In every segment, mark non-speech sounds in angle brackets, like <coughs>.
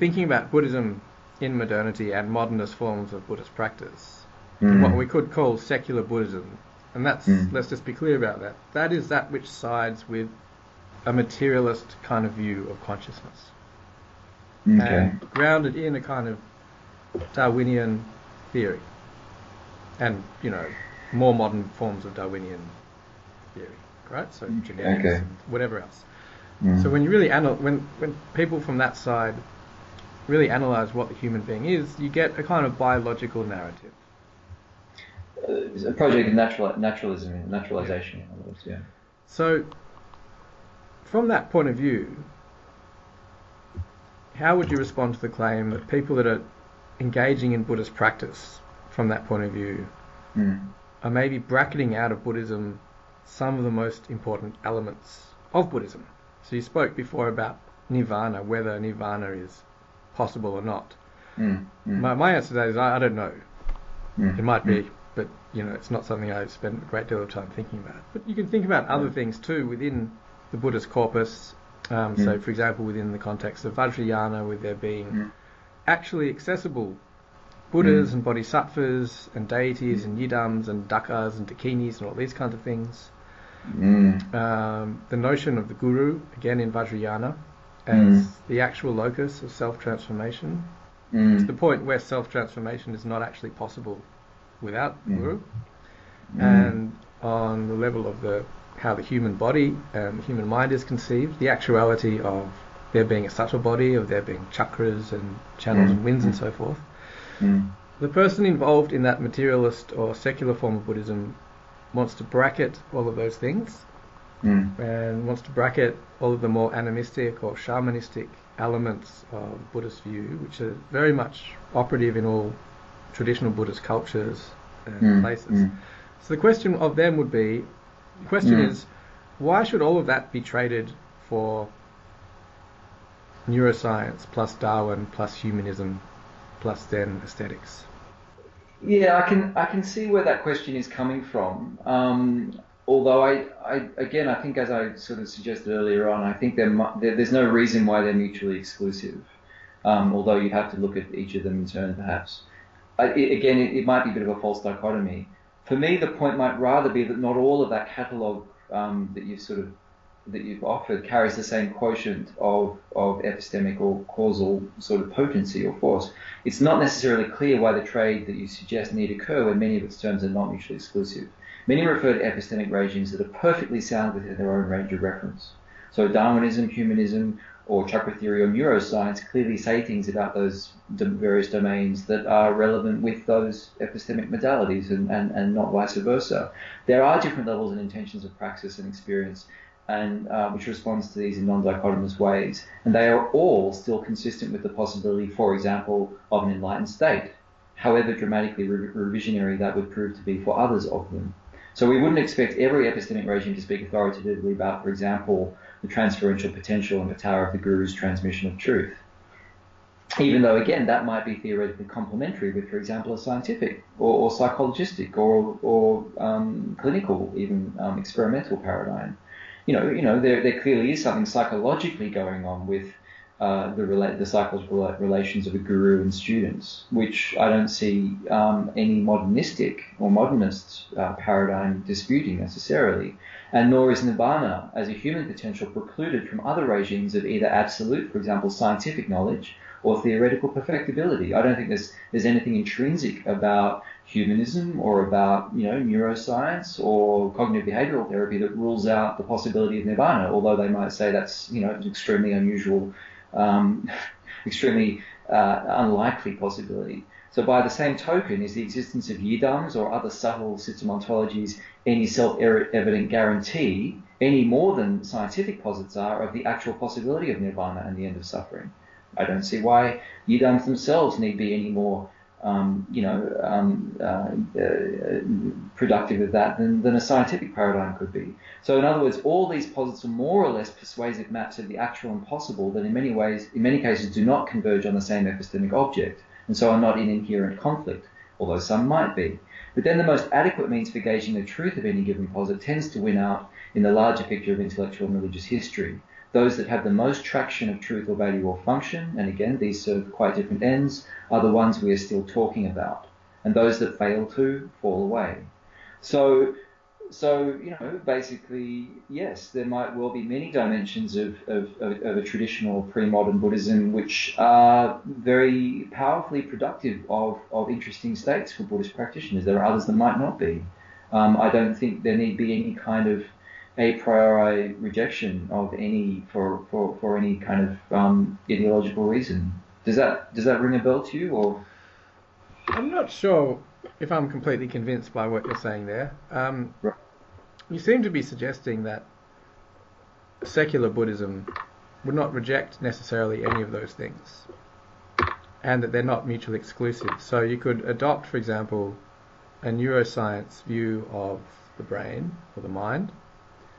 thinking about Buddhism in modernity and modernist forms of Buddhist practice, mm. what we could call secular Buddhism, and that's mm. let's just be clear about that. That is that which sides with a materialist kind of view of consciousness, okay. and grounded in a kind of Darwinian theory, and you know more modern forms of Darwinian theory, right? So mm. genetics okay. and whatever else. Mm. So when you really anal- when when people from that side really analyze what the human being is, you get a kind of biological narrative. Uh, a project of natural naturalism, naturalization, in other words, yeah. So from that point of view, how would you respond to the claim that people that are engaging in Buddhist practice from that point of view mm. are maybe bracketing out of Buddhism some of the most important elements of Buddhism? So you spoke before about nirvana, whether nirvana is possible or not. Mm, mm. My, my answer to that is I, I don't know. Mm, it might be, mm. but you know, it's not something I spend a great deal of time thinking about. But you can think about other mm. things too within the Buddhist corpus. Um, so, mm. for example, within the context of Vajrayana, with there being actually accessible Buddhas and Bodhisattvas and deities and yidams and dakas and dakinis and all these kinds of things. Mm. Um, the notion of the guru, again in Vajrayana, as mm. the actual locus of self transformation, mm. to the point where self transformation is not actually possible without mm. guru. Mm. And on the level of the how the human body and the human mind is conceived, the actuality of there being a subtle body, of there being chakras and channels and winds and so forth. The person involved in that materialist or secular form of Buddhism wants to bracket all of those things mm. and wants to bracket all of the more animistic or shamanistic elements of Buddhist view, which are very much operative in all traditional Buddhist cultures and mm. places. Mm. So the question of them would be, the question mm. is, why should all of that be traded for neuroscience plus Darwin plus humanism plus then aesthetics? Yeah, I can I can see where that question is coming from. Um, although I, I, again, I think as I sort of suggested earlier on, I think there, there there's no reason why they're mutually exclusive. Um, although you have to look at each of them in turn, perhaps. I, it, again, it, it, might be a bit of a false dichotomy. For me, the point might rather be that not all of that catalogue um, that you've sort of that you've offered carries the same quotient of, of epistemic or causal sort of potency or force. It's not necessarily clear why the trade that you suggest need occur when many of its terms are not mutually exclusive. Many refer to epistemic regimes that are perfectly sound within their own range of reference. So Darwinism, humanism, or chakra theory or neuroscience clearly say things about those various domains that are relevant with those epistemic modalities and, and, and not vice versa. There are different levels and intentions of praxis and experience and uh, which responds to these in non-dichotomous ways. And they are all still consistent with the possibility, for example, of an enlightened state, however dramatically re- revisionary that would prove to be for others of them. So we wouldn't expect every epistemic regime to speak authoritatively about, for example, the transferential potential and the power of the guru's transmission of truth. Even though, again, that might be theoretically complementary with, for example, a scientific or, or psychologistic or, or um, clinical, even um, experimental paradigm you know, you know, there, there clearly is something psychologically going on with uh, the rela- psychological relations of a guru and students, which I don't see um, any modernistic or modernist uh, paradigm disputing necessarily, and nor is nirvana as a human potential precluded from other regimes of either absolute, for example, scientific knowledge, or theoretical perfectibility. I don't think there's there's anything intrinsic about humanism or about you know neuroscience or cognitive behavioral therapy that rules out the possibility of nirvana, although they might say that's you know an extremely unusual, um, <laughs> extremely uh, unlikely possibility. So by the same token, is the existence of yidams or other subtle system ontologies any self-evident guarantee, any more than scientific posits are, of the actual possibility of nirvana and the end of suffering? I don't see why yidams themselves need be any more um, you know, um, uh, uh, productive of that than, than a scientific paradigm could be. So, in other words, all these posits are more or less persuasive maps of the actual and possible that, in many ways, in many cases, do not converge on the same epistemic object, and so are not in inherent conflict, although some might be. But then the most adequate means for gauging the truth of any given posit tends to win out in the larger picture of intellectual and religious history. Those that have the most traction of truth or value or function, and again, these serve quite different ends, are the ones we are still talking about. And those that fail to fall away. So so you know, basically, yes, there might well be many dimensions of, of, of, of a traditional pre-modern Buddhism which are very powerfully productive of, of interesting states for Buddhist practitioners. There are others that might not be. Um, I don't think there need be any kind of a priori rejection of any for, for, for any kind of um, ideological reason. Does that does that ring a bell to you or? I'm not sure if I'm completely convinced by what you're saying there. Um, right. You seem to be suggesting that secular Buddhism would not reject necessarily any of those things, and that they're not mutually exclusive. So you could adopt, for example, a neuroscience view of the brain or the mind,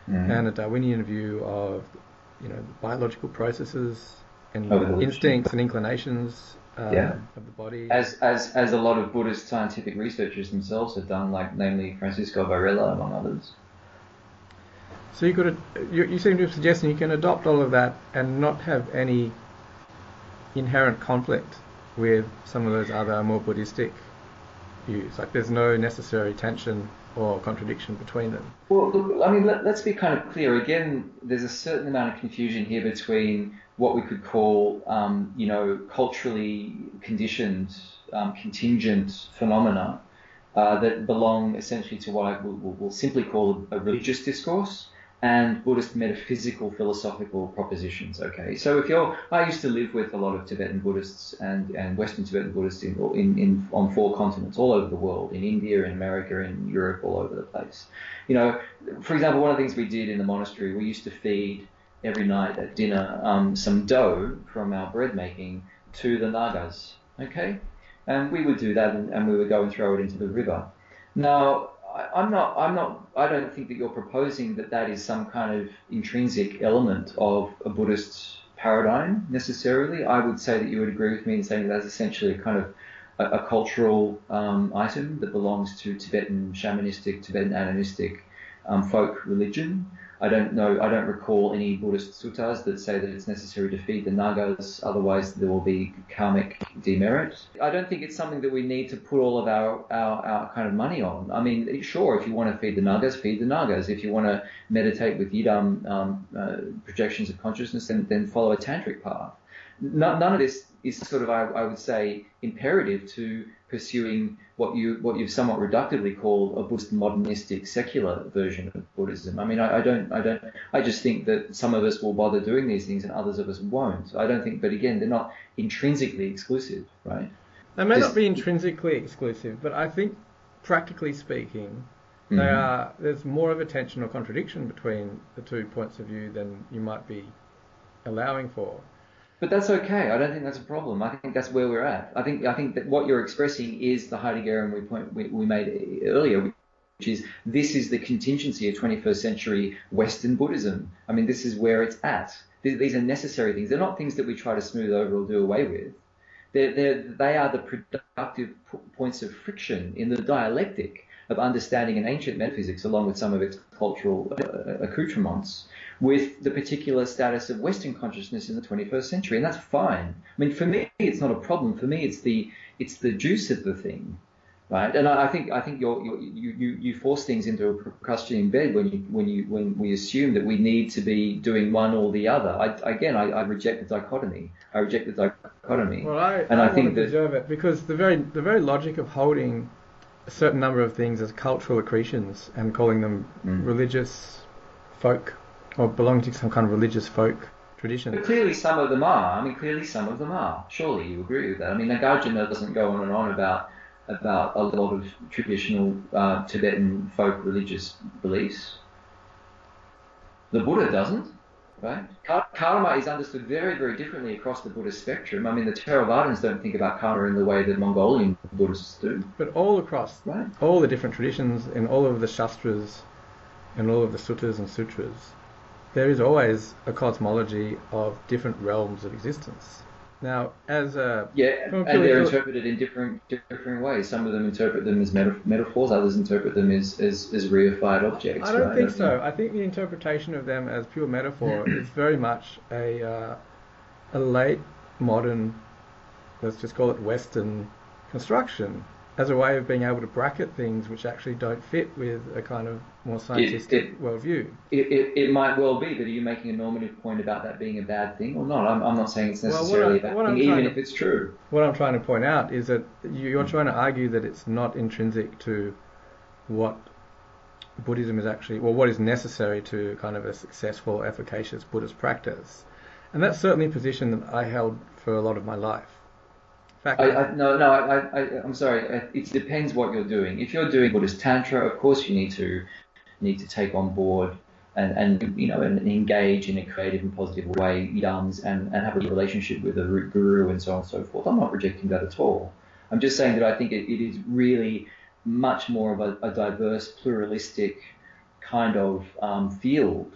mm-hmm. and a Darwinian view of you know biological processes and instincts and inclinations um, yeah. of the body. As, as, as a lot of Buddhist scientific researchers themselves have done, like namely Francisco Varela, among others. So you could, you, you seem to be suggesting you can adopt all of that and not have any inherent conflict with some of those other more Buddhistic views. Like there's no necessary tension or contradiction between them. Well, look, I mean, let, us be kind of clear. Again, there's a certain amount of confusion here between what we could call, um, you know, culturally conditioned, um, contingent phenomena uh, that belong essentially to what I will, will simply call a religious discourse and Buddhist metaphysical philosophical propositions. Okay, so if you're, I used to live with a lot of Tibetan Buddhists and, and Western Tibetan Buddhists in, in, in on four continents, all over the world, in India, in America, in Europe, all over the place. You know, for example, one of the things we did in the monastery, we used to feed every night at dinner um, some dough from our bread making to the Nagas. Okay, and we would do that, and, and we would go and throw it into the river. Now, I, am not. I'm not. I don't think that you're proposing that that is some kind of intrinsic element of a Buddhist paradigm necessarily. I would say that you would agree with me in saying that that's essentially a kind of a, a cultural um, item that belongs to Tibetan shamanistic, Tibetan animistic um, folk religion. I don't know, I don't recall any Buddhist suttas that say that it's necessary to feed the Nagas, otherwise there will be karmic demerit. I don't think it's something that we need to put all of our, our, our kind of money on. I mean, sure, if you want to feed the Nagas, feed the Nagas. If you want to meditate with Yidam um, uh, projections of consciousness, then, then follow a tantric path. none of this is sort of, I, I would say, imperative to pursuing what you what you've somewhat reductively called a Buddhist modernistic secular version of Buddhism. I mean, I, I, don't, I don't, I just think that some of us will bother doing these things and others of us won't. I don't think, but again, they're not intrinsically exclusive, right? They may just, not be intrinsically exclusive, but I think, practically speaking, they mm-hmm. are. There's more of a tension or contradiction between the two points of view than you might be allowing for. But that's okay. I don't think that's a problem. I think that's where we're at. I think I think that what you're expressing is the Heideggerian we, point, we, we made earlier, which is this is the contingency of 21st century Western Buddhism. I mean, this is where it's at. These are necessary things. They're not things that we try to smooth over or do away with. They're, they're, they are the productive points of friction in the dialectic of understanding an ancient metaphysics along with some of its cultural uh, accoutrements with the particular status of Western consciousness in the 21st century, and that's fine. I mean, for me, it's not a problem. For me, it's the it's the juice of the thing, right? And I, I think I think you're, you're, you you you force things into a Procrustean bed when you when you when we assume that we need to be doing one or the other. I, again, I, I reject the dichotomy. I reject the dichotomy. Well, I, and I, I think that preserve it because the very the very logic of holding a certain number of things as cultural accretions and calling them mm. religious folk or belonging to some kind of religious folk tradition. But clearly, some of them are. I mean, clearly, some of them are. Surely, you agree with that. I mean, Nagarjuna doesn't go on and on about about a lot of traditional uh, Tibetan folk religious beliefs. The Buddha doesn't, right? Karma is understood very, very differently across the Buddhist spectrum. I mean, the Theravadins don't think about karma in the way that Mongolian Buddhists do. But all across, right. all the different traditions in all of the shastras and all of the suttas and sutras, there is always a cosmology of different realms of existence. Now, as a yeah, and they're interpreted in different different ways. Some of them interpret them as metaphors, others interpret them as, as, as reified objects. I don't right? think so. I think the interpretation of them as pure metaphor <clears throat> is very much a uh, a late modern, let's just call it Western construction as a way of being able to bracket things which actually don't fit with a kind of more scientific it, it, worldview. It, it, it, might well be, but are you making a normative point about that being a bad thing or not? I'm, I'm not saying it's necessarily well, a bad thing, even to, if it's true. What I'm trying to point out is that you're trying to argue that it's not intrinsic to what Buddhism is actually, well, what is necessary to kind of a successful, efficacious Buddhist practice. And that's certainly a position that I held for a lot of my life. I, I, no, no, I, I, I'm sorry. It depends what you're doing. If you're doing Buddhist Tantra, of course you need to need to take on board and, and you know and, engage in a creative and positive way yidams and, and have a relationship with the root guru and so on and so forth. I'm not rejecting that at all. I'm just saying that I think it, it is really much more of a, a diverse, pluralistic kind of um, field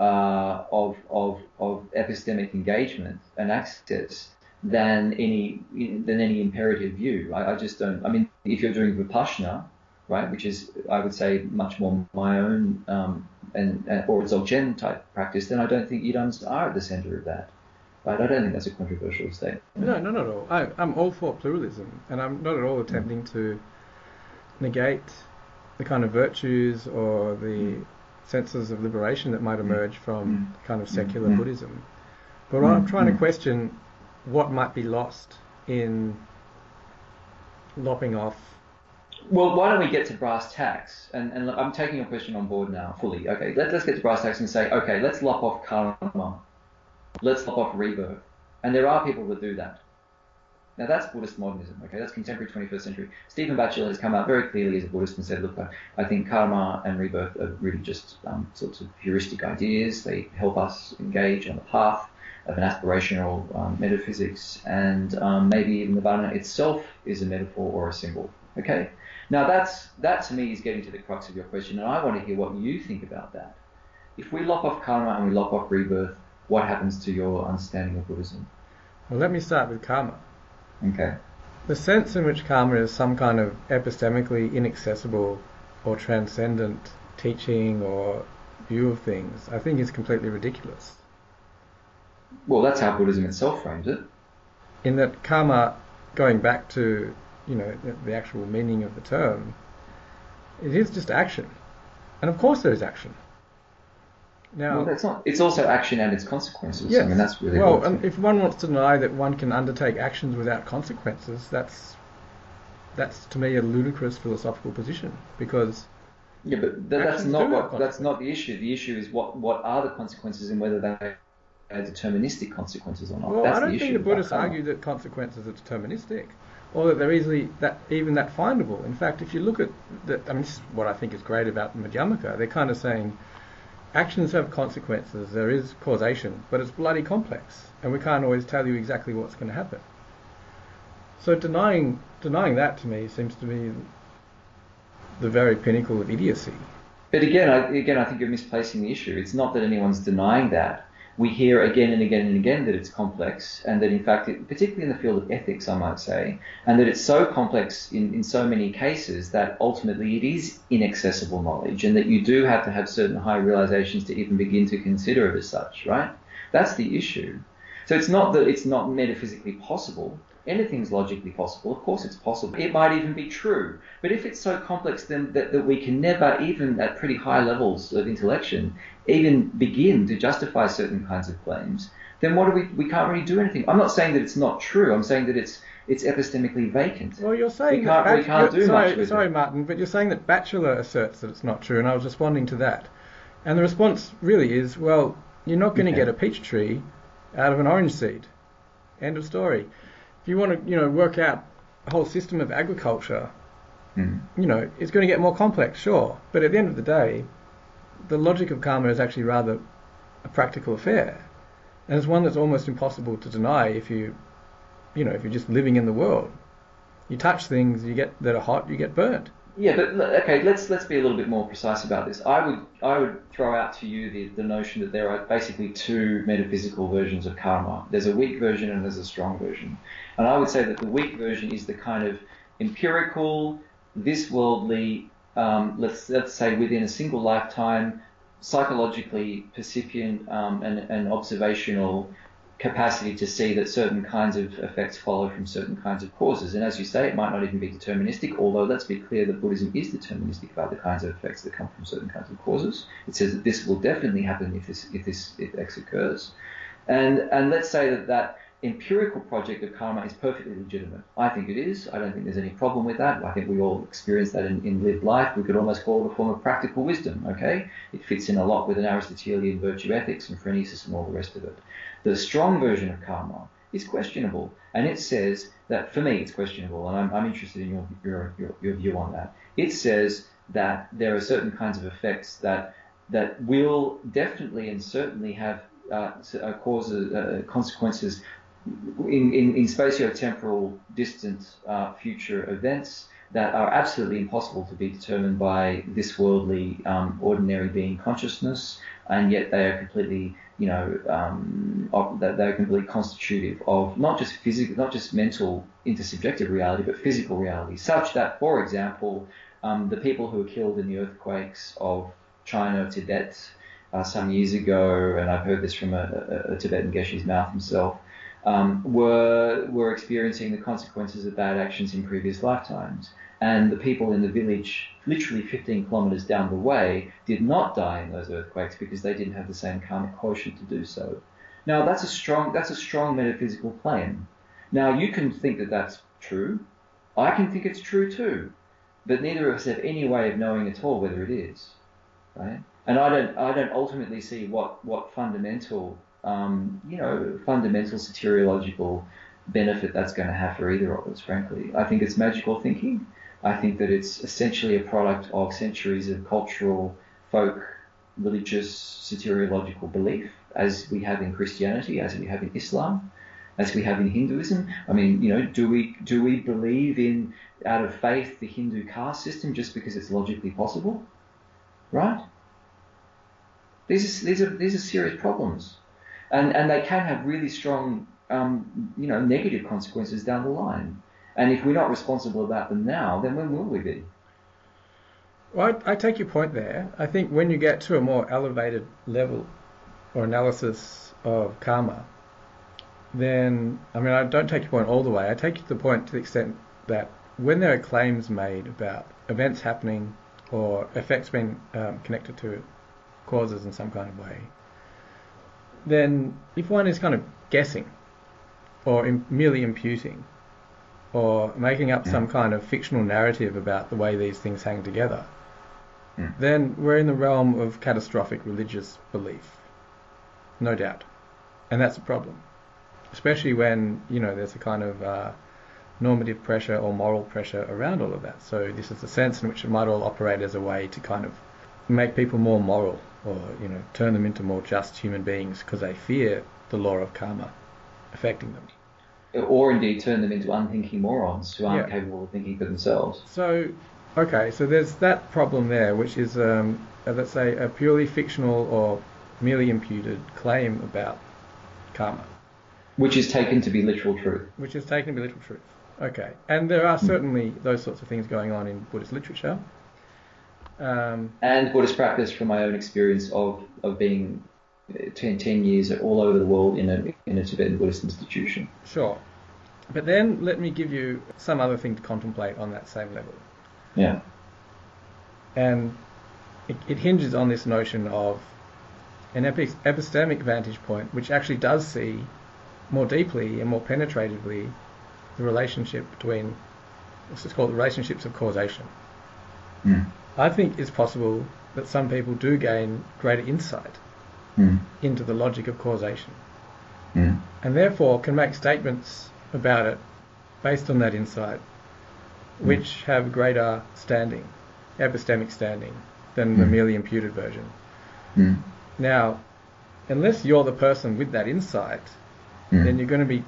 uh, of, of, of epistemic engagement and access than any than any imperative view. I, I, just don't. I mean, if you're doing vipassana, right, which is I would say much more my own um, and, and or Dzogchen type practice, then I don't think yidams are at the center of that. Right? I don't think that's a controversial statement. No, not at all. I, I'm all for pluralism, and I'm not at all attempting to negate the kind of virtues or the mm. senses of liberation that might emerge from mm. kind of secular. Buddhism. But what I'm trying to question what might be lost in lopping off. Well, why don't we get to brass tacks? And, and I'm taking your question on board now fully. Okay, let, let's get to brass tacks and say, okay, let's lop off karma. Let's lop off rebirth. And there are people that do that. Now that's Buddhist modernism, okay? That's contemporary 21st century. Stephen Batchelor has come out very clearly as a Buddhist and said, look, I think karma and rebirth are really just um, sorts of heuristic ideas. They help us engage on the path of an aspirational um, metaphysics, and um, maybe even Nirvana itself is a metaphor or a symbol. Okay, now that's that to me is getting to the crux of your question, and I want to hear what you think about that. If we lock off karma and we lock off rebirth, what happens to your understanding of Buddhism? Well, let me start with karma. Okay. The sense in which karma is some kind of epistemically inaccessible or transcendent teaching or view of things, I think is completely ridiculous. Well, that's how Buddhism itself frames it. In that karma, going back to you know the, the actual meaning of the term, it is just action, and of course there is action. Now, well, that's not. It's also action and its consequences. Yes. I mean, that's really well. And if one wants to deny that one can undertake actions without consequences, that's that's to me a ludicrous philosophical position because. Yeah, but th- that's not what. That's not the issue. The issue is what what are the consequences and whether they deterministic consequences or not. Well, That's I don't the think the Buddhists argue that consequences are deterministic, or that they're easily that even that findable. In fact, if you look at the, I mean, this is what I think is great about the Madhyamaka. They're kind of saying actions have consequences. There is causation, but it's bloody complex, and we can't always tell you exactly what's going to happen. So denying denying that to me seems to be the very pinnacle of idiocy. But again, I, again, I think you're misplacing the issue. It's not that anyone's denying that we hear again and again and again that it's complex, and that in fact, it, particularly in the field of ethics, I might say, and that it's so complex in, in so many cases that ultimately it is inaccessible knowledge, and that you do have to have certain high realizations to even begin to consider it as such, right? That's the issue. So it's not that it's not metaphysically possible. Anything's logically possible. Of course, it's possible. It might even be true. But if it's so complex, then that, that we can never, even at pretty high levels of intellection, even begin to justify certain kinds of claims, then what do we? We can't really do anything. I'm not saying that it's not true. I'm saying that it's it's epistemically vacant. Well, you're saying we can't, that we can't do sorry, much with sorry, it. Martin, but you're saying that Batchelor asserts that it's not true, and I was responding to that. And the response really is, well, you're not going to okay. get a peach tree out of an orange seed. End of story if you want to, you know, work out a whole system of agriculture, mm. you know, it's going to get more complex, sure. But at the end of the day, the logic of karma is actually rather a practical affair, and it's one that's almost impossible to deny if you, you know, if you're just living in the world. You touch things, you get that are hot, you get burnt. Yeah, but okay, let's let's be a little bit more precise about this. I would I would throw out to you the, the notion that there are basically two metaphysical versions of karma. There's a weak version and there's a strong version. And I would say that the weak version is the kind of empirical, this worldly, um, let's let's say within a single lifetime, psychologically percipient um, and, and observational capacity to see that certain kinds of effects follow from certain kinds of causes. And as you say, it might not even be deterministic, although let's be clear that Buddhism is deterministic about the kinds of effects that come from certain kinds of causes. It says that this will definitely happen if this if this if X occurs. And and let's say that that empirical project of karma is perfectly legitimate. I think it is. I don't think there's any problem with that. I think we all experience that in, in lived life. We could almost call it a form of practical wisdom, okay? It fits in a lot with an Aristotelian virtue ethics and phronesis and all the rest of it. The strong version of karma is questionable, and it says that, for me, it's questionable, and I'm, I'm interested in your, your, your, your view on that. It says that there are certain kinds of effects that that will definitely and certainly have uh, uh causes, uh, consequences in, in, in spatio-temporal distant uh, future events that are absolutely impossible to be determined by this worldly um, ordinary being consciousness, and yet they are completely, you know, um, they are completely constitutive of not just physical, not just mental intersubjective reality, but physical reality, such that, for example, um, the people who were killed in the earthquakes of China, Tibet, uh, some years ago, and I've heard this from a, a, a Tibetan Geshe's mouth himself, um, were were experiencing the consequences of bad actions in previous lifetimes. And the people in the village, literally 15 kilometers down the way, did not die in those earthquakes because they didn't have the same karmic quotient to do so. Now that's a strong that's a strong metaphysical claim. Now you can think that that's true. I can think it's true too, but neither of us have any way of knowing at all whether it is, right? And I don't I don't ultimately see what what fundamental um, you know, fundamental soteriological benefit that's going to have for either of us, frankly. I think it's magical thinking. I think that it's essentially a product of centuries of cultural, folk, religious, soteriological belief, as we have in Christianity, as we have in Islam, as we have in Hinduism. I mean, you know, do we do we believe in out of faith the Hindu caste system just because it's logically possible? Right? These are, these are these are serious problems and and they can have really strong, um, you know, negative consequences down the line. And if we're not responsible about them now, then when will we be? Well, I, I take your point there. I think when you get to a more elevated level or analysis of karma, then I mean I don't take your point all the way. I take the point to the extent that when there are claims made about events happening or effects being um, connected to causes in some kind of way, then if one is kind of guessing or Im- merely imputing or making up some kind of fictional narrative about the way these things hang together, mm. then we're in the realm of catastrophic religious belief. No doubt. And that's a problem. Especially when, you know, there's a kind of uh, normative pressure or moral pressure around all of that. So this is the sense in which it might all operate as a way to kind of make people more moral or you know turn them into more just human beings because they fear the law of karma affecting them. Or indeed turn them into unthinking morons who aren't yeah. capable of thinking for themselves. So, okay, so there's that problem there, which is, um, uh, let's say, a purely fictional or merely imputed claim about karma. Which is taken to be literal truth. Which is taken to be literal truth. Okay, and there are certainly those sorts of things going on in Buddhist literature. Um, and Buddhist practice from my own experience of, of being 10, 10 years all over the world in a, in a Tibetan Buddhist institution. Sure. But then let me give you some other thing to contemplate on that same level. Yeah. And it, it hinges on this notion of an epistemic vantage point, which actually does see more deeply and more penetratively the relationship between, what's it called, the relationships of causation. Mm. I think it's possible that some people do gain greater insight mm. into the logic of causation mm. and therefore can make statements about it based on that insight hmm. which have greater standing, epistemic standing, than the hmm. merely imputed version. Hmm. Now, unless you're the person with that insight, then you're going to be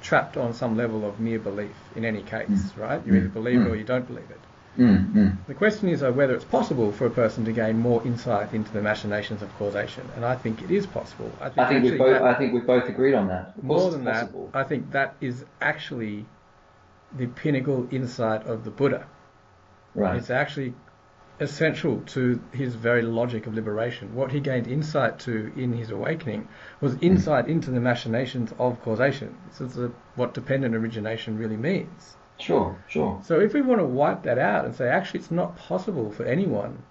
trapped on some level of mere belief in any case, right? You either believe it or you don't believe it. Mm, mm. The question is whether it's possible for a person to gain more insight into the machinations of causation, and I think it is possible. I think, I think we've both. I think we've both agreed on that. more than possible. that, I think that is actually the pinnacle insight of the Buddha. Right. It's actually essential to his very logic of liberation. What he gained insight to in his awakening was insight into the machinations of causation. This is what dependent origination really means. Sure, sure. So if we want to wipe that out and say, actually, it's not possible for anyone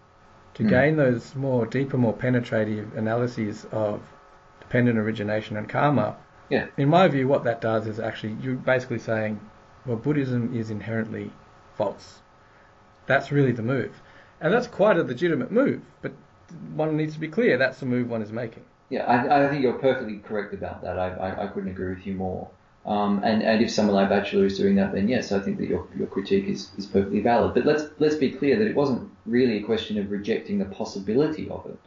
to mm. gain those more deeper, more penetrative analyses of dependent origination and karma, yeah. in my view, what that does is actually you're basically saying, well, Buddhism is inherently false. That's really the move. And that's quite a legitimate move, but one needs to be clear that's the move one is making. Yeah, I, I think you're perfectly correct about that. I, I, I couldn't agree with you more. Um, and, and if someone like Batchelor is doing that, then yes, I think that your, your critique is, is perfectly valid. But let's let's be clear that it wasn't really a question of rejecting the possibility of it.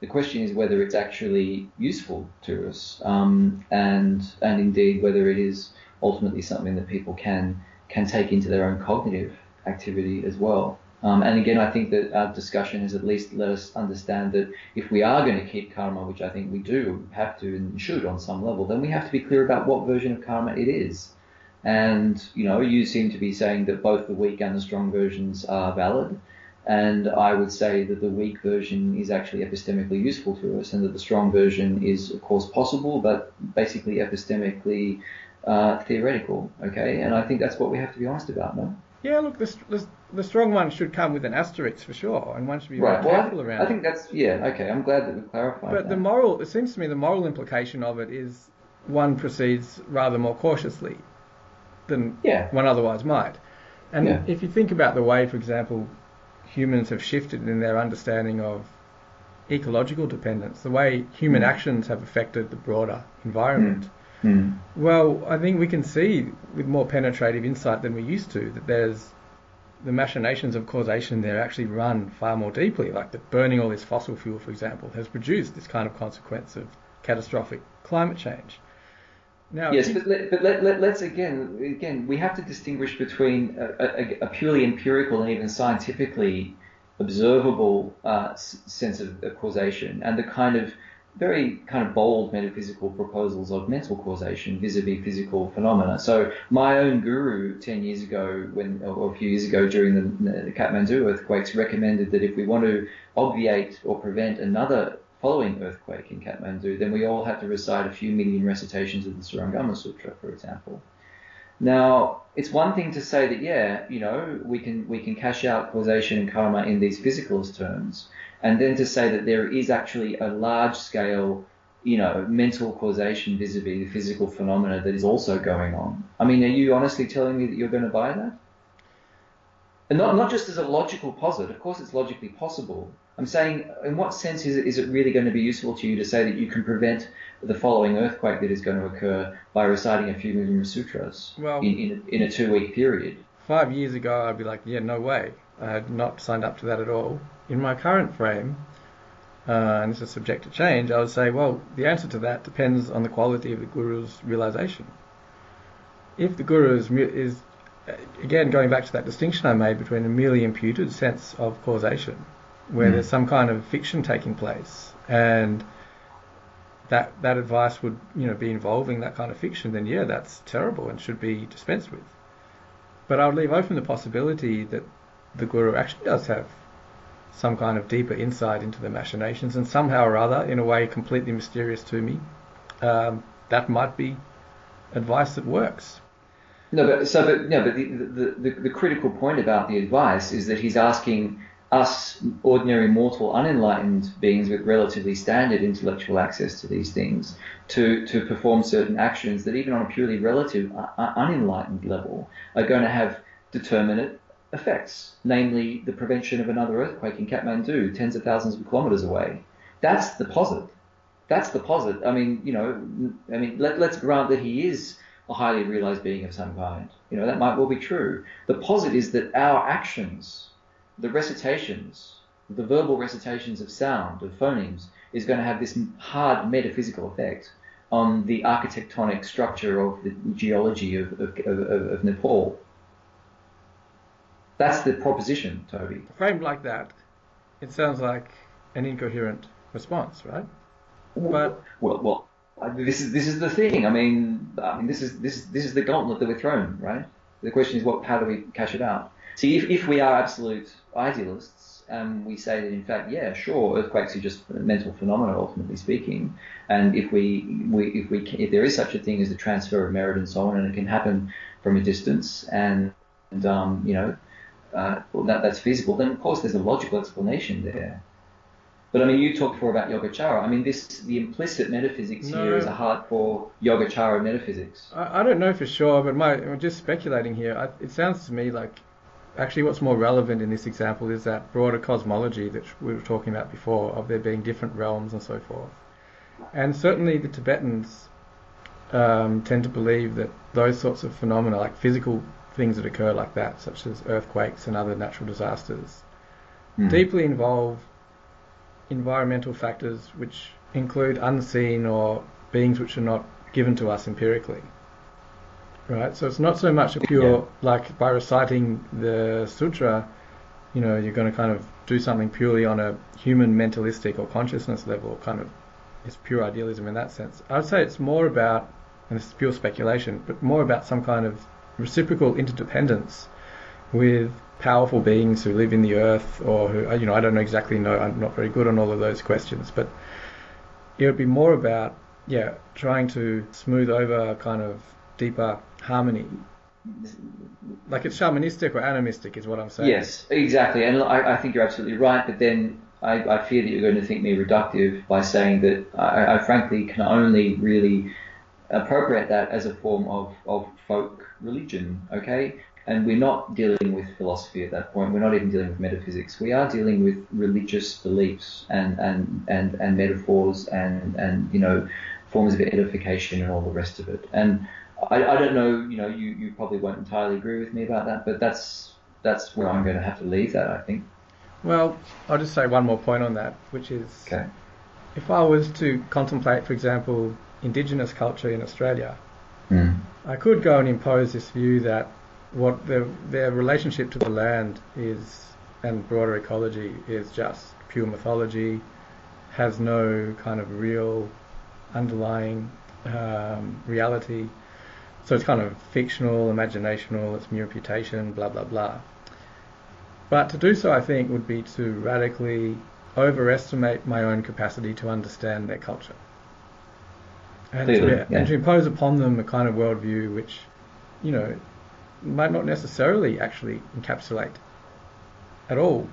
The question is whether it's actually useful to us, um, and and indeed whether it is ultimately something that people can can take into their own cognitive activity as well. Um, and again, I think that our discussion has at least let us understand that if we are going to keep karma, which I think we do have to and should on some level, then we have to be clear about what version of karma it is. And, you know, you seem to be saying that both the weak and the strong versions are valid. And I would say that the weak version is actually epistemically useful to us, and that the strong version is, of course, possible, but basically epistemically uh, theoretical. Okay, and I think that's what we have to be honest about, no? Yeah, look, the, the strong one should come with an asterisk for sure, and one should be right. very well, careful around. I think that's yeah, okay. I'm glad that we clarified. But that. the moral, it seems to me, the moral implication of it is one proceeds rather more cautiously than yeah. one otherwise might. And yeah. if you think about the way, for example, humans have shifted in their understanding of ecological dependence, the way human mm. actions have affected the broader environment. Mm Mm. Well, I think we can see with more penetrative insight than we used to that there's the machinations of causation there actually run far more deeply. Like that burning all this fossil fuel, for example, has produced this kind of consequence of catastrophic climate change. Now, yes, but, let, but let, let, us again, again, we have to distinguish between a, a, a purely empirical and even scientifically observable uh, sense of, of causation and the kind of very kind of bold metaphysical proposals of mental causation vis-a-vis physical phenomena. So my own guru 10 years ago, when or a few years ago during the, the Kathmandu earthquakes, recommended that if we want to obviate or prevent another following earthquake in Kathmandu, then we all have to recite a few million recitations of the Surangama Sutra, for example. Now, it's one thing to say that, yeah, you know, we can we can cash out causation and karma in these physicalist terms, and then to say that there is actually a large scale, you know, mental causation vis-a-vis the physical phenomena that is also going on. I mean, are you honestly telling me that you're going to buy that? And not, not just as a logical posit, of course it's logically possible. I'm saying, in what sense is it, is it really going to be useful to you to say that you can prevent the following earthquake that is going to occur by reciting a few million sutras well, in, in, a, in a two week period? Five years ago, I'd be like, yeah, no way. I had not signed up to that at all in my current frame, uh, and this is subject to change, I would say, well, the answer to that depends on the quality of the guru's realization. If the guru is, is again, going back to that distinction I made between a merely imputed sense of causation, where mm. there's some kind of fiction taking place, and that that advice would you know be involving that kind of fiction, then yeah, that's terrible and should be dispensed with. But I would leave open the possibility that the guru actually does have some kind of deeper insight into the machinations, and somehow or other, in a way completely mysterious to me, um, that might be advice that works. No, but so, but no, but the, the, the, the critical point about the advice is that he's asking us ordinary mortal unenlightened beings with relatively standard intellectual access to these things to, to perform certain actions that even on a purely relative uh, unenlightened level are going to have determinate effects, namely the prevention of another earthquake in Kathmandu, tens of thousands of kilometers away. That's the posit. That's the posit. I mean, you know, I mean, let, let's grant that he is a highly realized being of some kind. You know, that might well be true. The posit is that our actions, the recitations, the verbal recitations of sound, of phonemes, is going to have this hard metaphysical effect on the architectonic structure of the geology of, of, of, of Nepal That's the proposition, Toby. Framed like that, it sounds like an incoherent response, right? But well, well, this is this is the thing. I mean, I mean, this is this is this is the gauntlet that we're thrown, right? The question is, what? How do we cash it out? See, if, if we are absolute idealists and we say that in fact, yeah, sure, earthquakes are just mental phenomena, ultimately speaking, and if we, we if we if there is such a thing as the transfer of merit and so on, and it can happen from a distance, and, and um, you know, uh, well, that, that's feasible, then of course there's a logical explanation there. But I mean, you talked before about Yogacara. I mean, this the implicit metaphysics no, here is a hardcore Yogacara metaphysics. I, I don't know for sure, but my I'm just speculating here. I, it sounds to me like actually what's more relevant in this example is that broader cosmology that we were talking about before, of there being different realms and so forth. And certainly the Tibetans um, tend to believe that those sorts of phenomena, like physical things that occur like that, such as earthquakes and other natural disasters, mm. deeply involve environmental factors which include unseen or beings which are not given to us empirically. Right? So it's not so much a pure, yeah. like by reciting the sutra, you know, you're going to kind of do something purely on a human mentalistic or consciousness level, kind of, it's pure idealism in that sense. I'd say it's more about, and this is pure speculation, but more about some kind of reciprocal interdependence with powerful beings who live in the earth or who, uh, you know, I don't know exactly know, I'm not very good on all of those questions, but it would be more about, yeah, trying to smooth over kind of deeper harmony. Like it's shamanistic or animistic is what I'm saying. Yes, exactly. And I, I think you're absolutely right, but then I, I, fear that you're going to think me reductive by saying that I, I frankly can only really appropriate that as a form of, of folk religion, okay? And we're not dealing with philosophy at that point. We're not even dealing with metaphysics. We are dealing with religious beliefs and, and, and, and metaphors and, and, you know, forms of edification and all the rest of it. And I, I don't know, you know, you, you probably won't entirely agree with me about that, but that's, that's where I'm going to have to leave that, I think. Well, I'll just say one more point on that, which is okay. if I was to contemplate, for example, indigenous culture in Australia, mm. I could go and impose this view that what their their relationship to the land is and broader ecology is just pure mythology, has no kind of real underlying um, reality. So it's kind of fictional, imaginational, it's mere reputation, blah blah blah. But to do so, I think, would be to radically overestimate my own capacity to understand their culture. And, Clearly, to, yeah. and to impose upon them a kind of worldview which, you know, might not necessarily actually encapsulate at all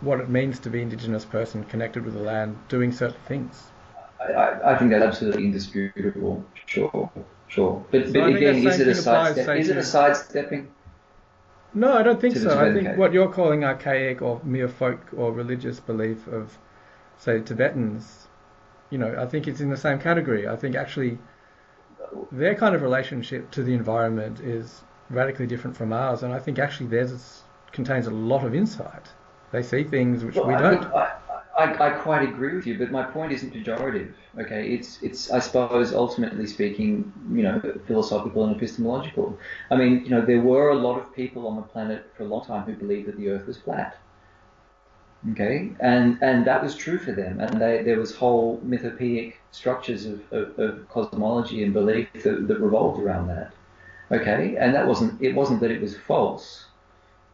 what it means to be an indigenous person connected with the land doing certain things. I, I think that's absolutely indisputable. Sure, sure. But, so but again, is it a sidestep? Is it a sidestepping? No, I don't think so. I think what you're calling archaic or mere folk or religious belief of, say, Tibetans, you know, I think it's in the same category. I think actually their kind of relationship to the environment is radically different from ours, and I think actually theirs contains a lot of insight. They see things which well, we don't. I, I, I, quite agree with you, but my point isn't pejorative. Okay, it's it's I suppose ultimately speaking, you know, philosophical and epistemological. I mean, you know, there were a lot of people on the planet for a long time who believed that the Earth was flat. Okay, and and that was true for them, and they, there was whole mythopoeic structures of, of, of cosmology and belief that, that revolved around that. Okay, and that wasn't it wasn't that it was false.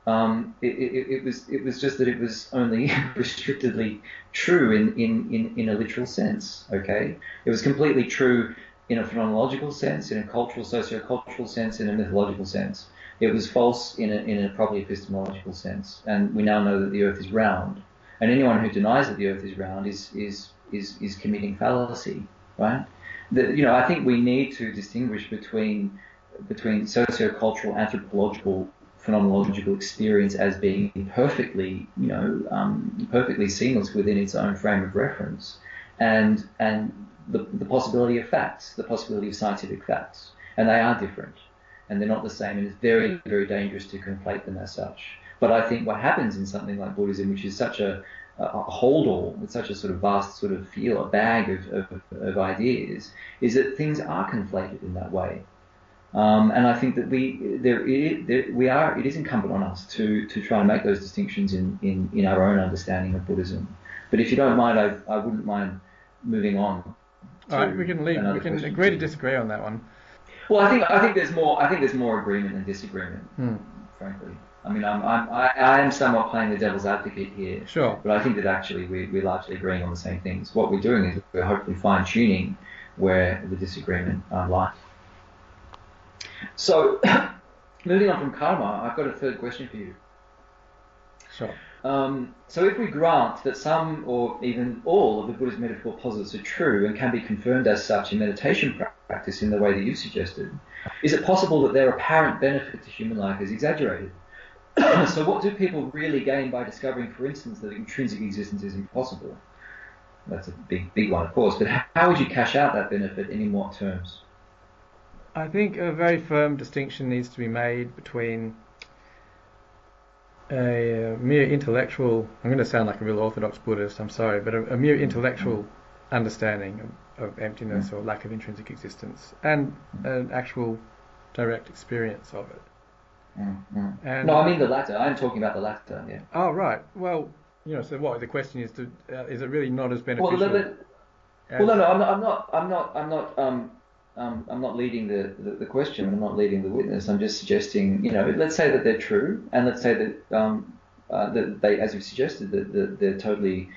Um, it, it, it, was it was just that it was only <laughs> restrictedly true in, in, in, in a literal sense. Okay, it was completely true in a phenomenological sense, in a cultural, socio-cultural sense, in a mythological sense. It was false in a, in a properly epistemological sense, and we now know that the Earth is round. And anyone who denies that the Earth is round is is is, is committing fallacy, right? The, you know, I think we need to distinguish between between socio-cultural, anthropological, phenomenological experience as being perfectly, you know, um, perfectly seamless within its own frame of reference, and and the, the possibility of facts, the possibility of scientific facts, and they are different, and they're not the same, and it's very very dangerous to conflate them as such. But I think what happens in something like Buddhism, which is such a, a hold all with such a sort of vast sort of feel, a bag of, of, of ideas, is that things are conflated in that way Um, and I think that we there, there, we are it is incumbent on us to to try and make those distinctions in, in, in our own understanding of Buddhism. But if you don't mind, I, I wouldn't mind moving on. All right, we can leave. We can agree to disagree on that one. Well, I think I think there's more I think there's more agreement than disagreement, hmm. frankly. I mean, I'm, I'm, I, I am somewhat playing the devil's advocate here. Sure. But I think that actually we, we're largely agreeing on the same things. What we're doing is we're hopefully fine tuning where the disagreement uh, lies. So, <coughs> moving on from karma, I've got a third question for you. Sure. Um, so, if we grant that some or even all of the Buddhist metaphor posits are true and can be confirmed as such in meditation practice in the way that you suggested, is it possible that their apparent benefit to human life is exaggerated? <clears throat> so, what do people really gain by discovering, for instance, that intrinsic existence is impossible? That's a big, big one, of course. But how would you cash out that benefit and in what terms? I think a very firm distinction needs to be made between a, a mere intellectual, I'm going to sound like a real orthodox Buddhist, I'm sorry, but a, a mere intellectual understanding of, of emptiness or lack of intrinsic existence and an actual direct experience of it. Mm-hmm. no, I mean the latter. I'm talking about the latter. Yeah. Oh right. Well, you know, so what the question is: to, uh, is it really not as beneficial? Well, well no, no, I'm not. I'm not. I'm not. I'm not. Um, um, I'm not leading the, the, the, question. I'm not leading the witness. I'm just suggesting, you know, let's say that they're true, and let's say that um, uh, that they, as you've suggested, that, that they're totally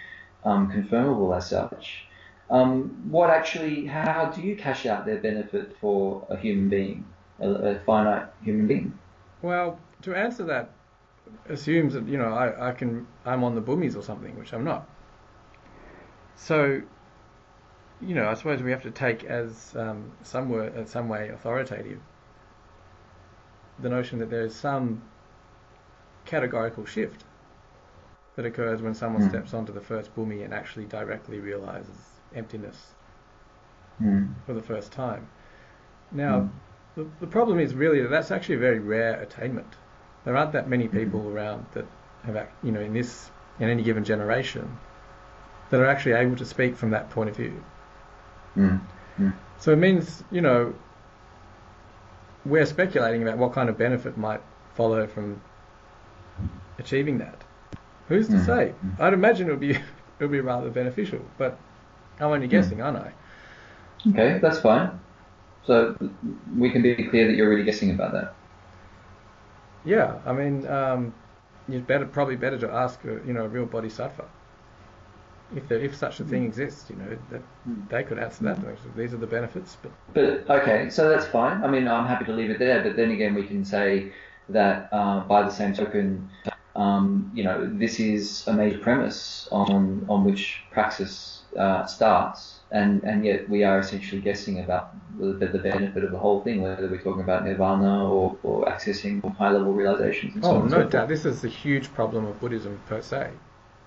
um, confirmable as such. Um, what actually? How do you cash out their benefit for a human being, a, a finite human being? Well, to answer that assumes that you know I, I can I'm on the bhumis or something, which I'm not. So, you know, I suppose we have to take as um, some word, in some way authoritative the notion that there is some categorical shift that occurs when someone mm. steps onto the first bhumi and actually directly realizes emptiness mm. for the first time. Now, mm. the, the problem is really that that's actually a very rare attainment there aren't that many people mm-hmm. around that have, you know, in this, in any given generation, that are actually able to speak from that point of view. Mm-hmm. So it means, you know, we're speculating about what kind of benefit might follow from achieving that. Who's to mm-hmm. say? I'd imagine it would be <laughs> it would be rather beneficial, but I'm only guessing, aren't I? Okay, that's fine. So we can be clear that you're really guessing about that. Yeah, I mean, um, you'd better probably better to ask a, you know a real bodhisattva if there, if such a thing exists. You know that they could answer that. These are the benefits. But but okay, so that's fine. I mean, I'm happy to leave it there. But then again, we can say that uh, by the same token, um, you know, this is a major premise on on which praxis uh, starts and and yet we are essentially guessing about the, the, benefit of the whole thing, whether we're talking about nirvana or, or accessing high level realizations. And oh, so on no so doubt. This is a huge problem of Buddhism per se.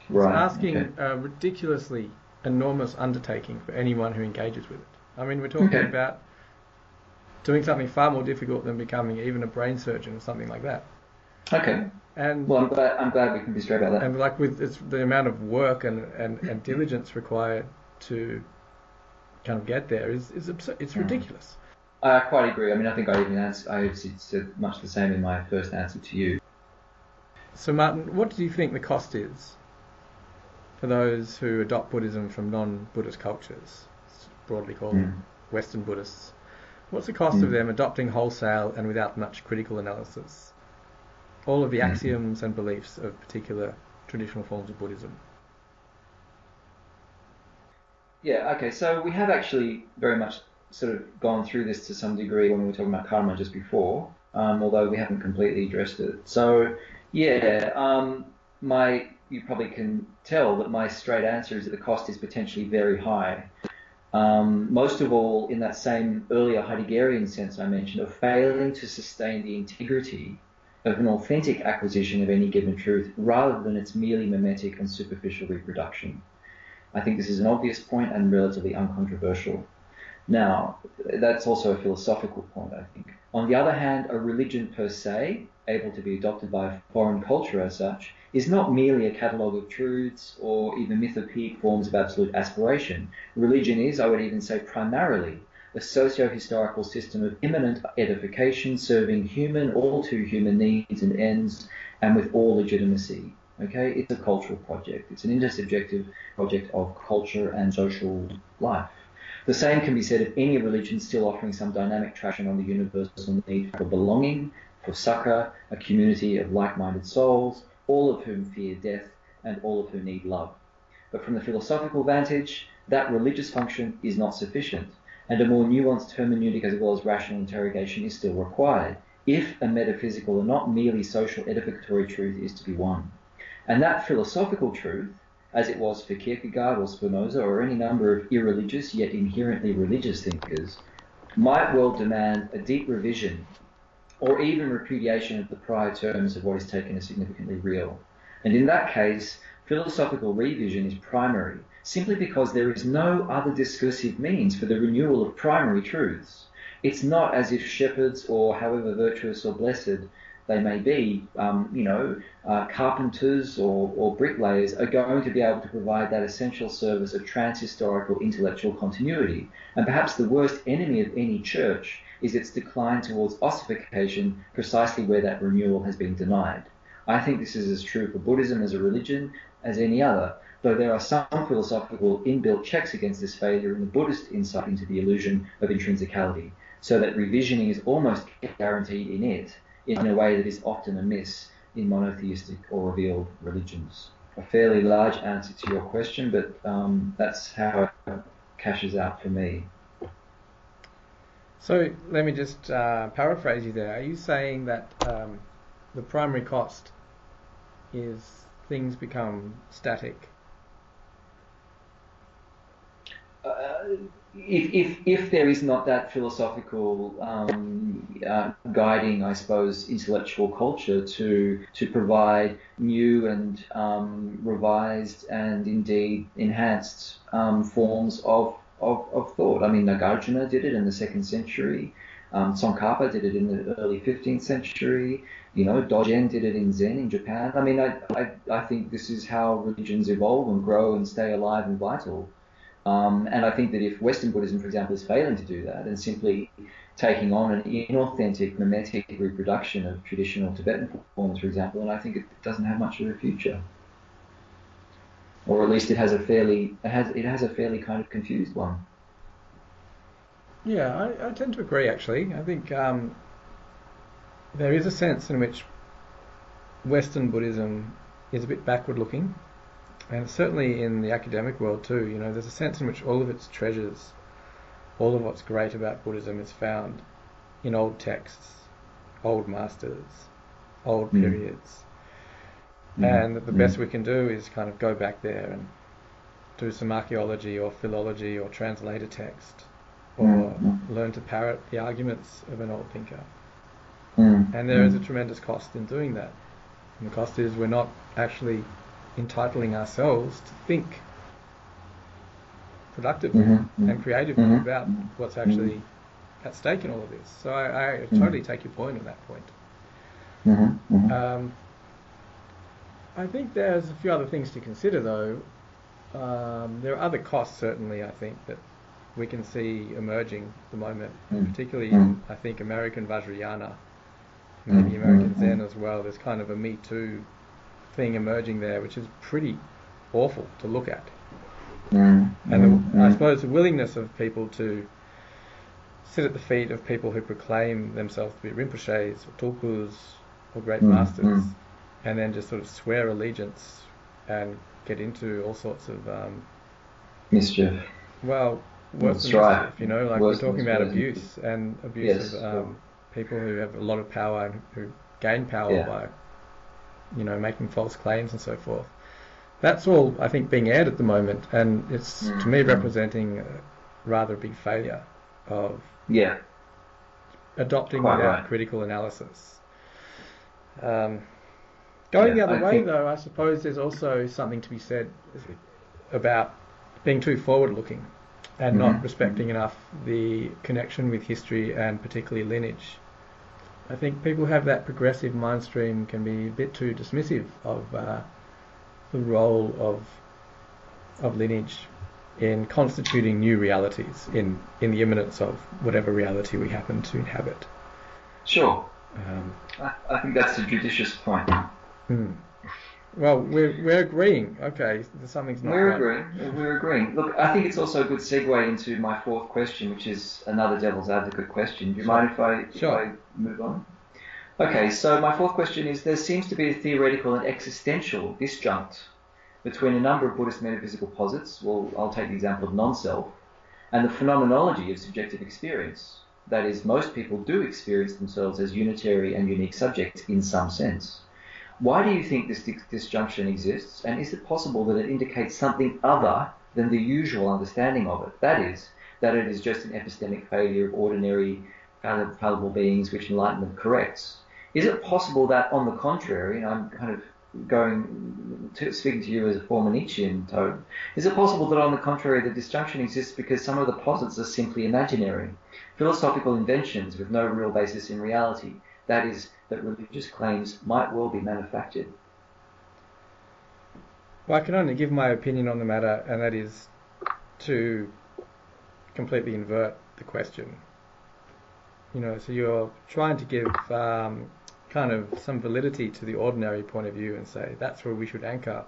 Right. It's asking okay. a ridiculously enormous undertaking for anyone who engages with it. I mean, we're talking okay. about doing something far more difficult than becoming even a brain surgeon or something like that. Okay. And well, I'm glad, I'm glad we can be straight about that. And like with it's the amount of work and, and, and diligence required to kind of get there is, is absurd. It's hmm. ridiculous. I quite agree. I mean, I think I even answered, I said much the same in my first answer to you. So, Martin, what do you think the cost is for those who adopt Buddhism from non-Buddhist cultures, broadly called mm. Western Buddhists? What's the cost mm. of them adopting wholesale and without much critical analysis all of the hmm. axioms and beliefs of particular traditional forms of Buddhism? Yeah, okay. So we have actually very much sort of gone through this to some degree when we were talking about karma just before, um, although we haven't completely addressed it. So, yeah, um, my you probably can tell that my straight answer is that the cost is potentially very high. Um, most of all, in that same earlier Heideggerian sense I mentioned, of failing to sustain the integrity of an authentic acquisition of any given truth rather than its merely mimetic and superficial reproduction. I think this is an obvious point and relatively uncontroversial. Now, that's also a philosophical point, I think. On the other hand, a religion per se, able to be adopted by a foreign culture as such, is not merely a catalogue of truths or even mythopoeic forms of absolute aspiration. Religion is, I would even say, primarily a socio-historical system of immanent edification serving human, all too human needs and ends, and with all legitimacy. Okay, it's a cultural project. It's an intersubjective project of culture and social life. The same can be said of any religion still offering some dynamic traction on the universal need for belonging, for succor, a community of like-minded souls, all of whom fear death and all of whom need love. But from the philosophical vantage, that religious function is not sufficient, and a more nuanced hermeneutic as well as rational interrogation is still required, if a metaphysical and not merely social edificatory truth is to be won. And that philosophical truth as it was for Kierkegaard or Spinoza or any number of irreligious yet inherently religious thinkers, might well demand a deep revision or even repudiation of the prior terms of what is taken as significantly real. And in that case, philosophical revision is primary, simply because there is no other discursive means for the renewal of primary truths. It's not as if shepherds, or however virtuous or blessed, they may be, um, you know, uh, carpenters or, or, bricklayers are going to be able to provide that essential service of transhistorical intellectual continuity. And perhaps the worst enemy of any church is its decline towards ossification, precisely where that renewal has been denied. I think this is as true for Buddhism as a religion as any other, though there are some philosophical inbuilt checks against this failure in the Buddhist insight into the illusion of intrinsicality, so that revisioning is almost guaranteed in it in a way that is often amiss in monotheistic or revealed religions. A fairly large answer to your question, but um, that's how it cashes out for me. So let me just uh, paraphrase you there. Are you saying that um, the primary cost is things become static? Uh, if, if, if there is not that philosophical um, uh, guiding, I suppose, intellectual culture to to provide new and um, revised and indeed enhanced um, forms of, of, of thought. I mean, Nagarjuna did it in the second century. Um, Tsongkhapa did it in the early 15th century. You know, Dogen did it in Zen in Japan. I mean, I, I, I think this is how religions evolve and grow and stay alive and vital. Um, and I think that if Western Buddhism, for example, is failing to do that and simply taking on an inauthentic, mimetic reproduction of traditional Tibetan forms, for example, then I think it doesn't have much of a future. Or at least it has a fairly it has it has a fairly kind of confused one. Yeah, I, I tend to agree. Actually, I think um, there is a sense in which Western Buddhism is a bit backward looking and certainly in the academic world too, you know, there's a sense in which all of its treasures, all of what's great about Buddhism is found in old texts, old masters, old mm. periods. Mm. And the best mm. we can do is kind of go back there and do some archaeology or philology or translate a text or mm. learn to parrot the arguments of an old thinker. Mm. And there is a tremendous cost in doing that. And the cost is we're not actually entitling ourselves to think productively mm-hmm. mm-hmm. and creatively mm-hmm. about what's actually mm-hmm. at stake in all of this. So I, I totally mm-hmm. take your point on that point. Mm-hmm. Um, I think there's a few other things to consider, though. Um, there are other costs, certainly, I think, that we can see emerging at the moment, particularly in, I think, American Vajrayana, maybe American Zen as well. There's kind of a Me Too thing emerging there, which is pretty awful to look at. Mm, and mm, the, mm. I suppose the willingness of people to sit at the feet of people who proclaim themselves to be Rinpoches or Tulkus or great mm, masters, mm. And then just sort of swear allegiance and get into all sorts of um, mischief. Well, worse than right. mischief, you know, like worse we're talking about abuse and abuse yes, of um, people who have a lot of power and who gain power yeah. by you know, making false claims and so forth. That's all, I think, being aired at the moment, and it's mm-hmm. to me representing a rather a big failure of yeah adopting Quite without right. critical analysis. Um, going yeah, the other I way, though, I suppose there's also something to be said about being too forward-looking and mm-hmm. not respecting enough the connection with history and particularly lineage. I think people have that progressive mind stream can be a bit too dismissive of uh, the role of of lineage in constituting new realities in, in the immanence of whatever reality we happen to inhabit. Sure. Um, I, I, think that's a judicious point. Hmm. Well, we're, we're agreeing. Okay, something's not We're right. agreeing. We're agreeing. Look, I think it's also a good segue into my fourth question, which is another devil's advocate question. Do you mind if I, sure. if I move on? Okay, so my fourth question is there seems to be a theoretical and existential disjunct between a number of Buddhist metaphysical posits, well, I'll take the example of non self, and the phenomenology of subjective experience. That is, most people do experience themselves as unitary and unique subjects in some sense. Why do you think this disjunction exists, and is it possible that it indicates something other than the usual understanding of it? That is, that it is just an epistemic failure of ordinary, fallible beings which enlightenment corrects. Is it possible that, on the contrary, and I'm kind of going to, speaking to you as a former Nietzschean Toad, is it possible that on the contrary the disjunction exists because some of the posits are simply imaginary, philosophical inventions with no real basis in reality? That is, that religious claims might well be manufactured. Well, I can only give my opinion on the matter, and that is to completely invert the question. You know, so you're trying to give um, kind of some validity to the ordinary point of view and say that's where we should anchor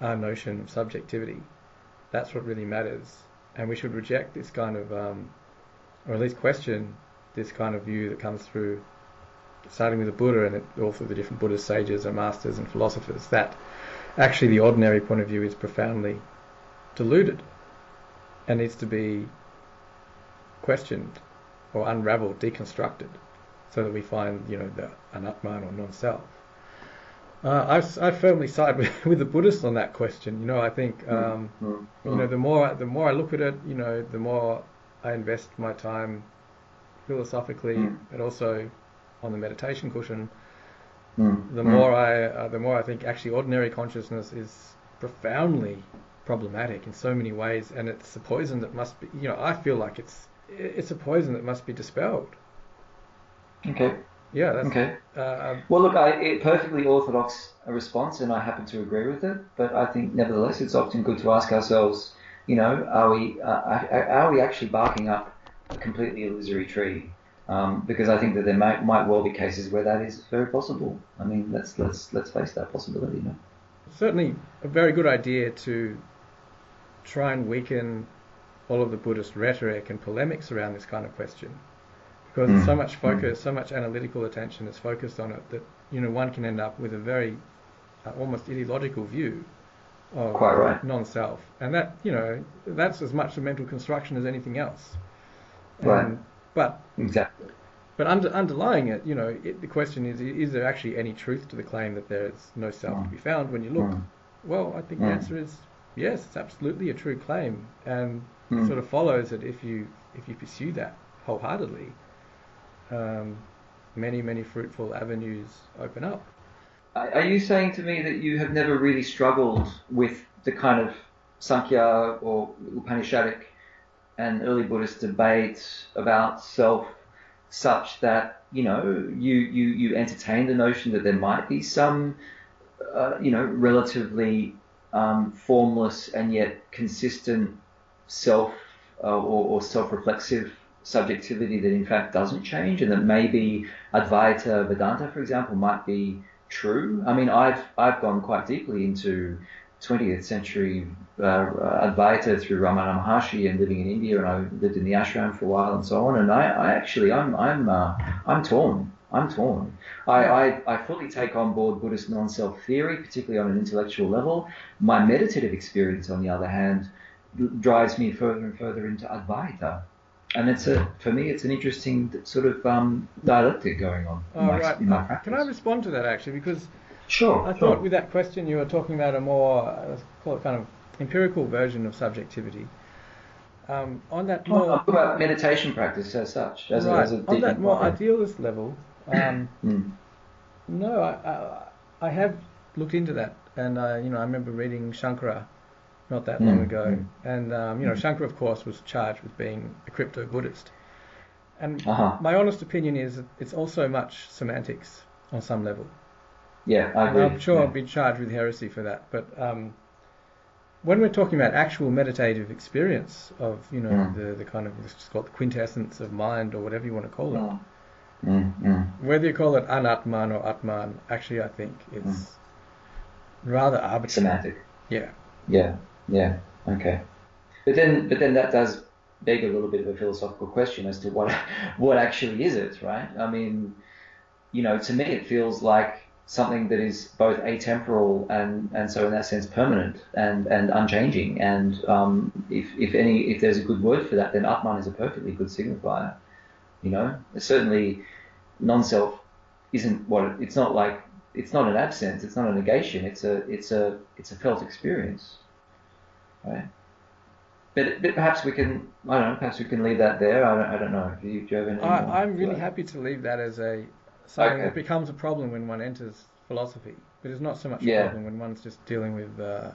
our notion of subjectivity. That's what really matters. And we should reject this kind of, um, or at least question this kind of view that comes through, starting with the Buddha and all through the different Buddhist sages and masters and philosophers, that actually the ordinary point of view is profoundly deluded and needs to be questioned or unraveled, deconstructed so that we find, you know, the, anatman or non-self. Uh, I, I firmly side with, <laughs> with the Buddhists on that question. You know, I think, hmm. um, mm you know, the more the more I look at it, you know, the more I invest my time philosophically, mm. but also on the meditation cushion. Mm. The mm. more I, uh, the more I think actually ordinary consciousness is profoundly problematic in so many ways, and it's a poison that must be. You know, I feel like it's it's a poison that must be dispelled. Okay. Yeah. okay. Uh, um, well, look, I, perfectly orthodox response, and I happen to agree with it. But I think, nevertheless, it's often good to ask ourselves, you know, are we uh, are we actually barking up a completely illusory tree? Um, because I think that there might, might well be cases where that is very possible. I mean, let's let's let's face that possibility. Certainly, a very good idea to try and weaken all of the Buddhist rhetoric and polemics around this kind of question because mm. so much focus, so much analytical attention is focused on it that you know one can end up with a very uh, almost ideological view of right. non-self, and that you know that's as much a mental construction as anything else. Right. But exactly. But under, underlying it, you know, it, the question is: Is there actually any truth to the claim that there is no self mm. to be found when you look? Mm. Well, I think the mm. answer is yes. It's absolutely a true claim, and it mm. sort of follows that if you if you pursue that wholeheartedly, um, many, many fruitful avenues open up. Are you saying to me that you have never really struggled with the kind of Sankhya or Upanishadic and early Buddhist debates about self such that, you know, you, you, you entertain the notion that there might be some, uh, you know, relatively um, formless and yet consistent self uh, or, or self-reflexive subjectivity that in fact doesn't change, and that maybe Advaita Vedanta, for example, might be true. I mean, I've I've gone quite deeply into 20th century uh, Advaita through Ramana Maharshi and living in India, and I lived in the ashram for a while and so on. And I, I actually I'm I'm uh, I'm torn. I'm torn. I, I, I, fully take on board Buddhist non-self theory, particularly on an intellectual level. My meditative experience, on the other hand, drives me further and further into Advaita and it's a for me it's an interesting sort of um, dialectic going on in, my, right. in my practice. Can I respond to that actually? Because sure, I sure. thought with that question you were talking about a more let's call it kind of empirical version of subjectivity. Um, on that more well, about meditation practice as such, as right. a, as a on that more idealist level. Um, <clears throat> mm. No, I, I, I have looked into that, and uh, you know I remember reading Shankara not that long mm, ago. Mm. And, um, you know, Shankara of course, was charged with being a crypto Buddhist. And uh-huh. my honest opinion is it's also much semantics on some level. Yeah, I agree. I'm sure yeah. I'll be charged with heresy for that. But um, when we're talking about actual meditative experience of, you know, Mm. the, the kind of, it's called the quintessence of mind or whatever you want to call it, Mm. Mm, mm. whether you call it anatman or atman, actually I think it's rather arbitrary. Semantic. Yeah. Yeah, yeah, okay. But then, but then that does beg a little bit of a philosophical question as to what <laughs> what actually is it, right? I mean, you know, to me it feels like something that is both atemporal and and so in that sense permanent and and unchanging. And um, if if any if there's a good word for that, then Atman is a perfectly good signifier. You know, certainly non-self isn't what it, it's not like it's not an absence, it's not a negation, it's a it's a it's a felt experience, right? But, but perhaps we can I don't know perhaps we can leave that there. I don't, I don't know. Do you, do you have any? I, I'm really happy to leave that as a something Okay. that becomes a problem when one enters philosophy, but it's not so much a problem when one's just dealing with uh,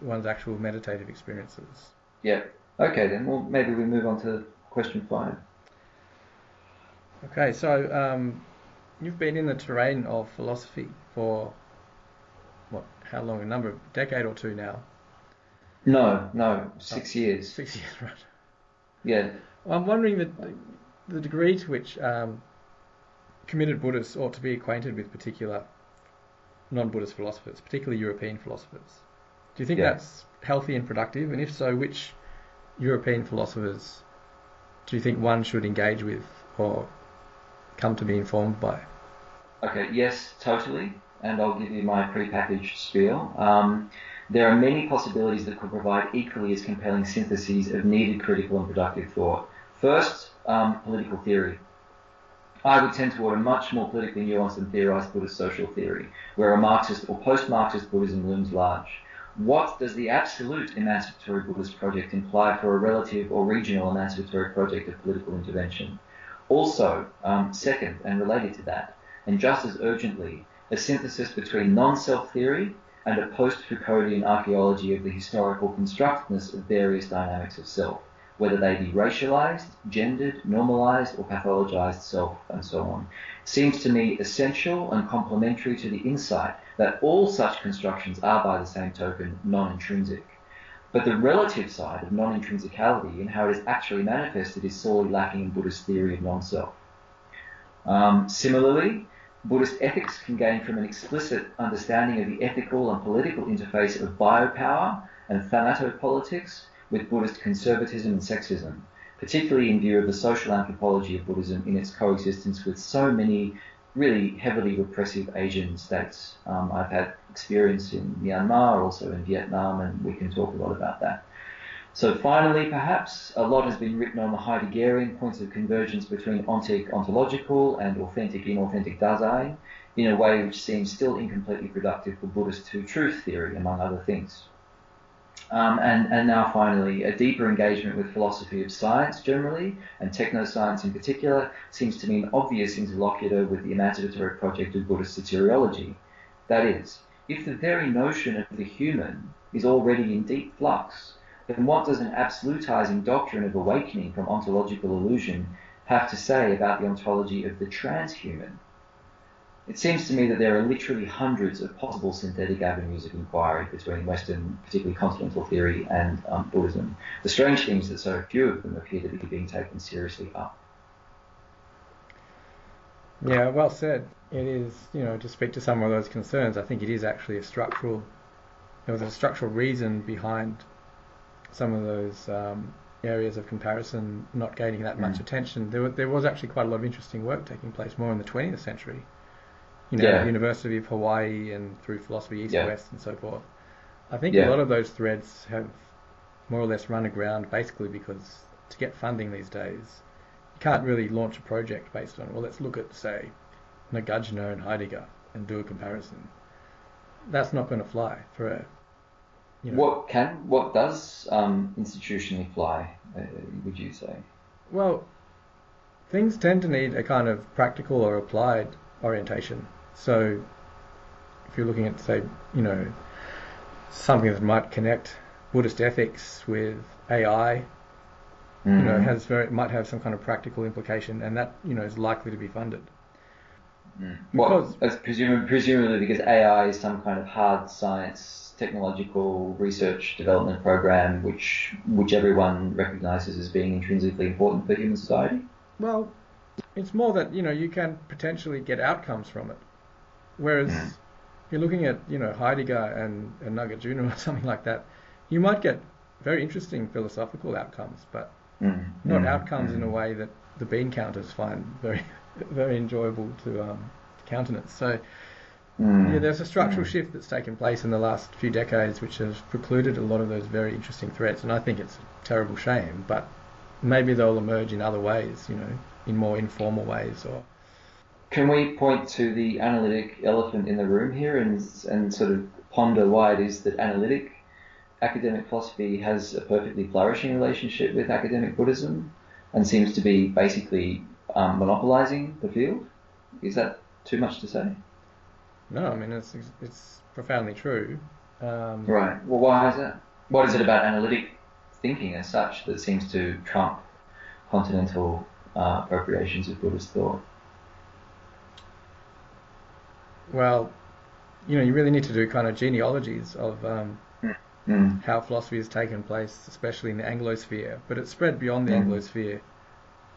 one's actual meditative experiences. Yeah. Okay then. Well, maybe we move on to question five. Okay, so um, you've been in the terrain of philosophy for what? How long? A number of decade or two now. No, no, six years. Six years, <laughs> right? Yeah. Well, I'm wondering the the degree to which um, committed Buddhists ought to be acquainted with particular non-Buddhist philosophers, particularly European philosophers. Do you think Yeah. that's healthy and productive? And if so, which European philosophers do you think one should engage with or come to be informed by? Okay, yes, totally. And I'll give you my prepackaged spiel. Um, there are many possibilities that could provide equally as compelling syntheses of needed critical and productive thought. First, um, political theory. I would tend toward a much more politically nuanced and theorized Buddhist social theory, where a Marxist or post-Marxist Buddhism looms large. What does the absolute emancipatory Buddhist project imply for a relative or regional emancipatory project of political intervention? Also, um, second, and related to that, and just as urgently, a synthesis between non-self theory and a post-Foucauldian archaeology of the historical constructedness of various dynamics of self, whether they be racialized, gendered, normalized, or pathologized self, and so on, seems to me essential and complementary to the insight that all such constructions are by the same token non-intrinsic. But the relative side of non-intrinsicality and how it is actually manifested is sorely lacking in Buddhist theory of non-self. Um, similarly, Buddhist ethics can gain from an explicit understanding of the ethical and political interface of biopower and thanatopolitics with Buddhist conservatism and sexism, particularly in view of the social anthropology of Buddhism in its coexistence with so many really heavily repressive Asian states. Um, I've had experience in Myanmar, also in Vietnam, and we can talk a lot about that. So finally, perhaps, a lot has been written on the Heideggerian points of convergence between ontic ontological and authentic inauthentic Dasein in a way which seems still incompletely productive for Buddhist two-truth theory, among other things. Um, and, and now finally, a deeper engagement with philosophy of science generally, and technoscience in particular, seems to me an obvious interlocutor with the emancipatory project of Buddhist soteriology. That is, if the very notion of the human is already in deep flux, then what does an absolutizing doctrine of awakening from ontological illusion have to say about the ontology of the transhuman? It seems to me that there are literally hundreds of possible synthetic avenues of inquiry between Western, particularly continental theory, and um, Buddhism. The strange thing is that so few of them appear to be being taken seriously up. Yeah, well said. It is, you know, to speak to some of those concerns, I think it is actually a structural, there was a structural reason behind some of those um, areas of comparison not gaining that much Mm. attention. There, there was actually quite a lot of interesting work taking place more in the 20th century. You know, Yeah. the University of Hawaii and through philosophy East Yeah. West and so forth. I think Yeah. a lot of those threads have more or less run aground basically because to get funding these days, you can't really launch a project based on, well, let's look at, say, Nagarjuna and Heidegger and do a comparison. That's not going to fly for a, you know, What can, what does um, institutionally fly? Uh, would you say? Well, things tend to need a kind of practical or applied orientation. So, if you're looking at, say, you know, something that might connect Buddhist ethics with AI, you know, Mm. has very might have some kind of practical implication, and that you know is likely to be funded. Mm. Because- Well, presumably, presumably because AI is some kind of hard science technological research development program, which which everyone recognises as being intrinsically important for human society? Well, it's more that you know you can potentially get outcomes from it, whereas mm. you're looking at you know Heidegger and, and Nagarjuna or <laughs> something like that, you might get very interesting philosophical outcomes, but mm. not mm. outcomes in a way that the bean counters find very <laughs> very enjoyable to um, countenance. So Mm. Yeah, there's a structural mm. shift that's taken place in the last few decades, which has precluded a lot of those very interesting threats, and I think it's a terrible shame. But maybe they'll emerge in other ways, you know, in more informal ways. Or can we point to the analytic elephant in the room here and and sort of ponder why it is that analytic academic philosophy has a perfectly flourishing relationship with academic Buddhism and seems to be basically um, monopolizing the field? Is that too much to say? No, I mean it's it's profoundly true. Um, right. Well, why is that? What is it about analytic thinking as such that seems to trump continental uh, appropriations of Buddhist thought? Well, you know, you really need to do kind of genealogies of um, mm. how philosophy has taken place, especially in the Anglosphere, but it's spread beyond the mm. Anglosphere.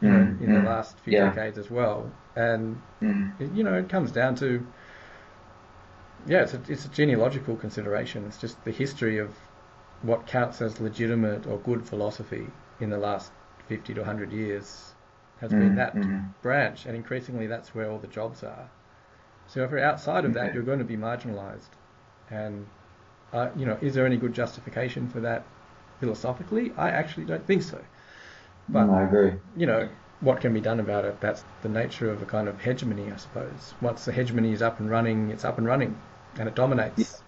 You know, in the last few yeah. decades as well, and it, you know, it comes down to yeah, it's a, it's a genealogical consideration. It's just the history of what counts as legitimate or good philosophy in the last 50 to 100 years has mm, been that mm. branch, and increasingly that's where all the jobs are. So if you're outside of that, you're going to be marginalised. And uh, you know, is there any good justification for that philosophically? I actually don't think so. But mm, I agree. You know, what can be done about it? That's the nature of a kind of hegemony, I suppose. Once the hegemony is up and running, it's up and running and it dominates.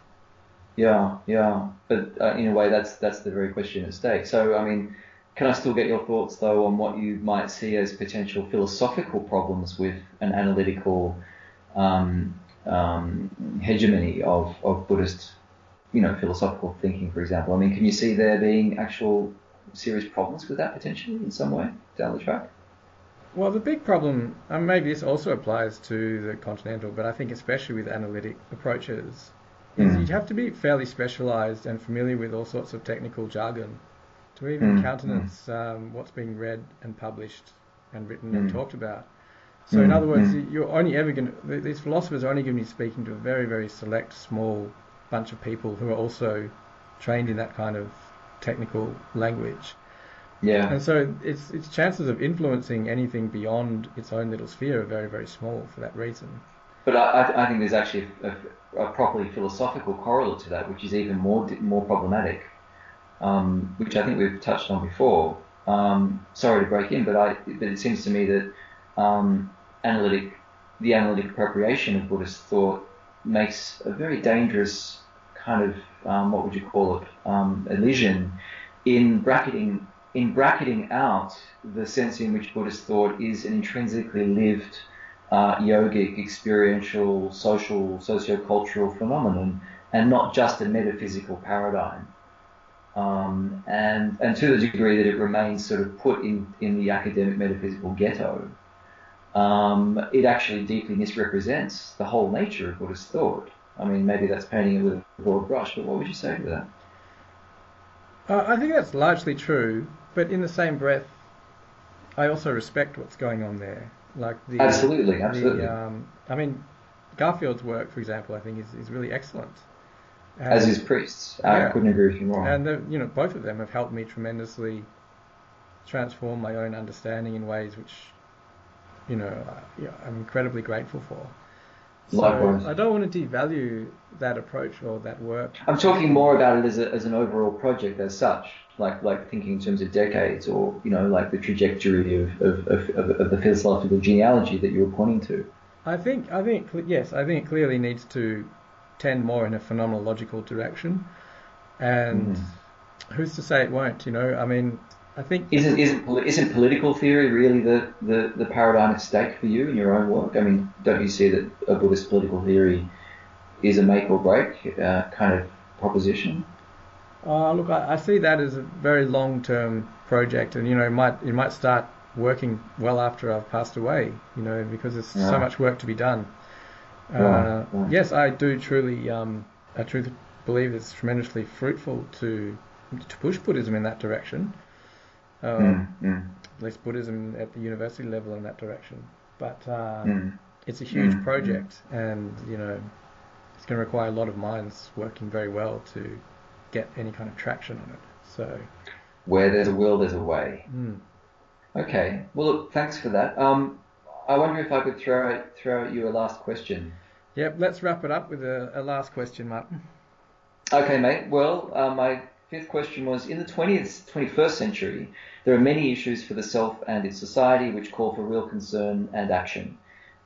Yeah, yeah, but uh, in a way, that's that's the very question at stake. So, I mean, can I still get your thoughts though on what you might see as potential philosophical problems with an analytical um, um, hegemony of, of Buddhist, you know, philosophical thinking, for example? I mean, can you see there being actual serious problems with that potentially in some way down the track? Well, the big problem, and maybe this also applies to the continental, but I think especially with analytic approaches, mm. is hmm. you have to be fairly specialized and familiar with all sorts of technical jargon to even mm. countenance um, what's being read and published and written mm. and hmm. talked about. So, in hmm. other words, you're only ever going to, these philosophers are only going to be speaking to a very, very select, small bunch of people who are also trained in that kind of technical language. Yeah. And so its its chances of influencing anything beyond its own little sphere are very very small for that reason. But I, I think there's actually a, a, properly philosophical correlate to that, which is even more more problematic, um, which I think we've touched on before. Um, sorry to break in, but I but it seems to me that um, analytic the analytic appropriation of Buddhist thought makes a very dangerous kind of um, what would you call it um, elision in bracketing in bracketing out the sense in which Buddhist thought is an intrinsically lived uh, yogic, experiential, social, socio-cultural phenomenon, and not just a metaphysical paradigm. Um, and and to the degree that it remains sort of put in in the academic metaphysical ghetto, um, it actually deeply misrepresents the whole nature of Buddhist thought. I mean, maybe that's painting it with a broad brush, but what would you say to that? Uh, I think that's largely true but in the same breath, I also respect what's going on there. Like the absolutely, absolutely. The, um, I mean, Garfield's work, for example, I think is, is really excellent. And, As his Priest's, I couldn't agree with you more. And the, you know, both of them have helped me tremendously transform my own understanding in ways which, you know, I'm incredibly grateful for. So Likewise. I don't want to devalue that approach or that work. I'm talking more about it as, a, as an overall project as such like like thinking in terms of decades or you know like the trajectory of, of, of, of, the philosophical genealogy that you were pointing to? I think I think yes, I think it clearly needs to tend more in a phenomenological direction, and mm. who's to say it won't? You know, I mean, I think isn't isn't isn't political theory really the, the, the paradigm at stake for you in your own work? I mean, don't you see that a Buddhist political theory is a make or break uh, kind of proposition? Uh, look, I, I, see that as a very long-term project, and you know, it might it might start working well after I've passed away. You know, because there's yeah. so much work to be done. Uh, yeah. Yes, I do truly, um, I truly believe it's tremendously fruitful to to push Buddhism in that direction. Um, mm, mm. At least Buddhism at the university level in that direction. But uh, mm. it's a huge Mm, project, and you know, it's going to require a lot of minds working very well to get any kind of traction on it. So, Where there's a will, there's a way. mm, Okay. Well, look, thanks for that. Um, I wonder if I could throw out, throw at you a last question. yep. Let's wrap it up with a, a last question, Martin. Okay, mate. Well, uh, my fifth question was in the 20th, 21st century, there are many issues for the self and its society which call for real concern and action.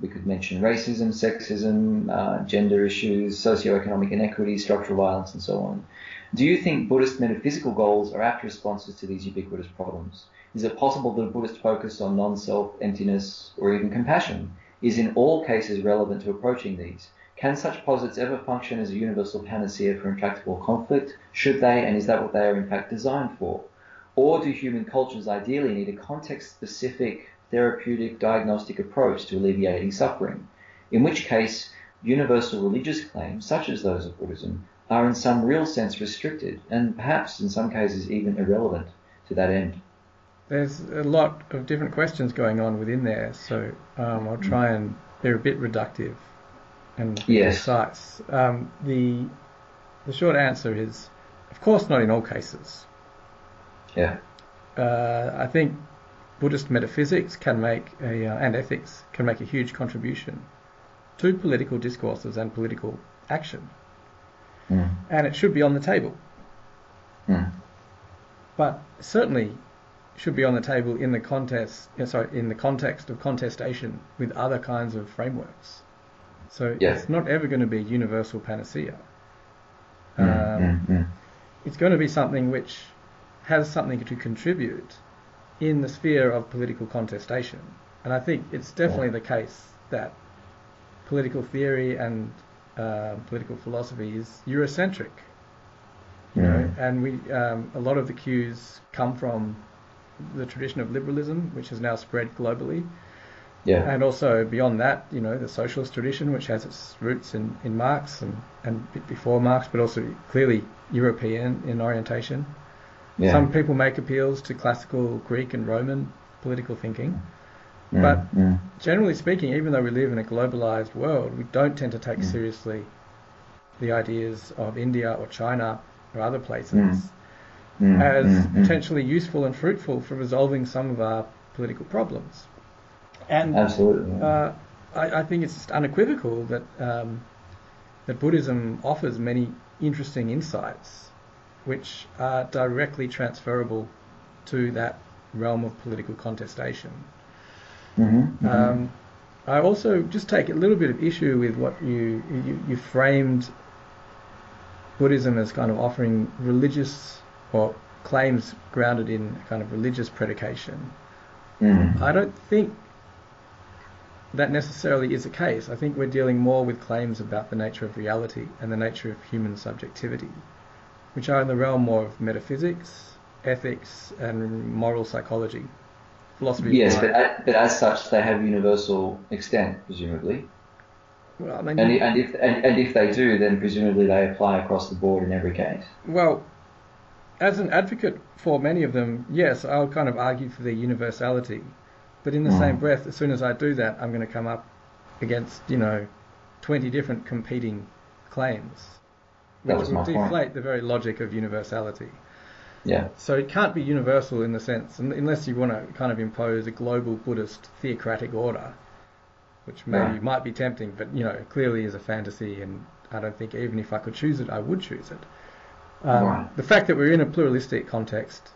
We could mention racism, sexism, uh, gender issues, socioeconomic inequity, structural violence, and so on. Do you think Buddhist metaphysical goals are apt responses to these ubiquitous problems? Is it possible that a Buddhist focus on non-self, emptiness, or even compassion is in all cases relevant to approaching these? Can such posits ever function as a universal panacea for intractable conflict? Should they, and is that what they are in fact designed for? Or do human cultures ideally need a context-specific therapeutic diagnostic approach to alleviating suffering? In which case, universal religious claims, such as those of Buddhism, are in some real sense restricted, and perhaps in some cases even irrelevant to that end. There's a lot of different questions going on within there, so um, I'll try and they're a bit reductive and Yes. precise. Um, the the short answer is, of course, not in all cases. Yeah. Uh, I think Buddhist metaphysics can make a uh, and ethics can make a huge contribution to political discourses and political action, Mm. and it should be on the table. Mm. but certainly should be on the table in the contest, sorry, in the context of contestation with other kinds of frameworks. So Yes. it's not ever going to be a universal panacea. Mm, Um, mm, mm. It's going to be something which has something to contribute in the sphere of political contestation. And I think it's definitely the case that political theory and uh, political philosophy is Eurocentric you know, Mm. and we um, a lot of the cues come from the tradition of liberalism, which has now spread globally, Yeah. and also beyond that, you know, the socialist tradition, which has its roots in, in Marx and, and before Marx, but also clearly European in orientation. yeah. Some people make appeals to classical Greek and Roman political thinking. Mm, but- mm. Generally speaking, even though we live in a globalized world, we don't tend to take Mm. seriously the ideas of India or China or other places Mm, as mm, mm. potentially useful and fruitful for resolving some of our political problems. And Absolutely. uh, I, I think it's just unequivocal that um, that Buddhism offers many interesting insights, which are directly transferable to that realm of political contestation. Mhm, mhm. Um, I also just take a little bit of issue with what you, you you framed Buddhism as kind of offering religious or claims grounded in kind of religious predication. Mm. I don't think that necessarily is the case. I think we're dealing more with claims about the nature of reality and the nature of human subjectivity, which are in the realm more of metaphysics, ethics, and moral psychology, philosophy. Yes, but, but as such, they have universal extent, presumably. well, I mean, And, and if and, and if they do, then presumably they apply across the board in every case. Well, as an advocate for many of them, yes, I'll kind of argue for their universality. But in the Mm. same breath, as soon as I do that, I'm going to come up against, you know, 20 different competing claims, That which was will my point. deflate the very logic of universality. Yeah. So it can't be universal in the sense, unless you want to kind of impose a global Buddhist theocratic order, which maybe Right. might be tempting, but you know, clearly is a fantasy, and I don't think even if I could choose it, I would choose it. Um, Right. The fact that we're in a pluralistic context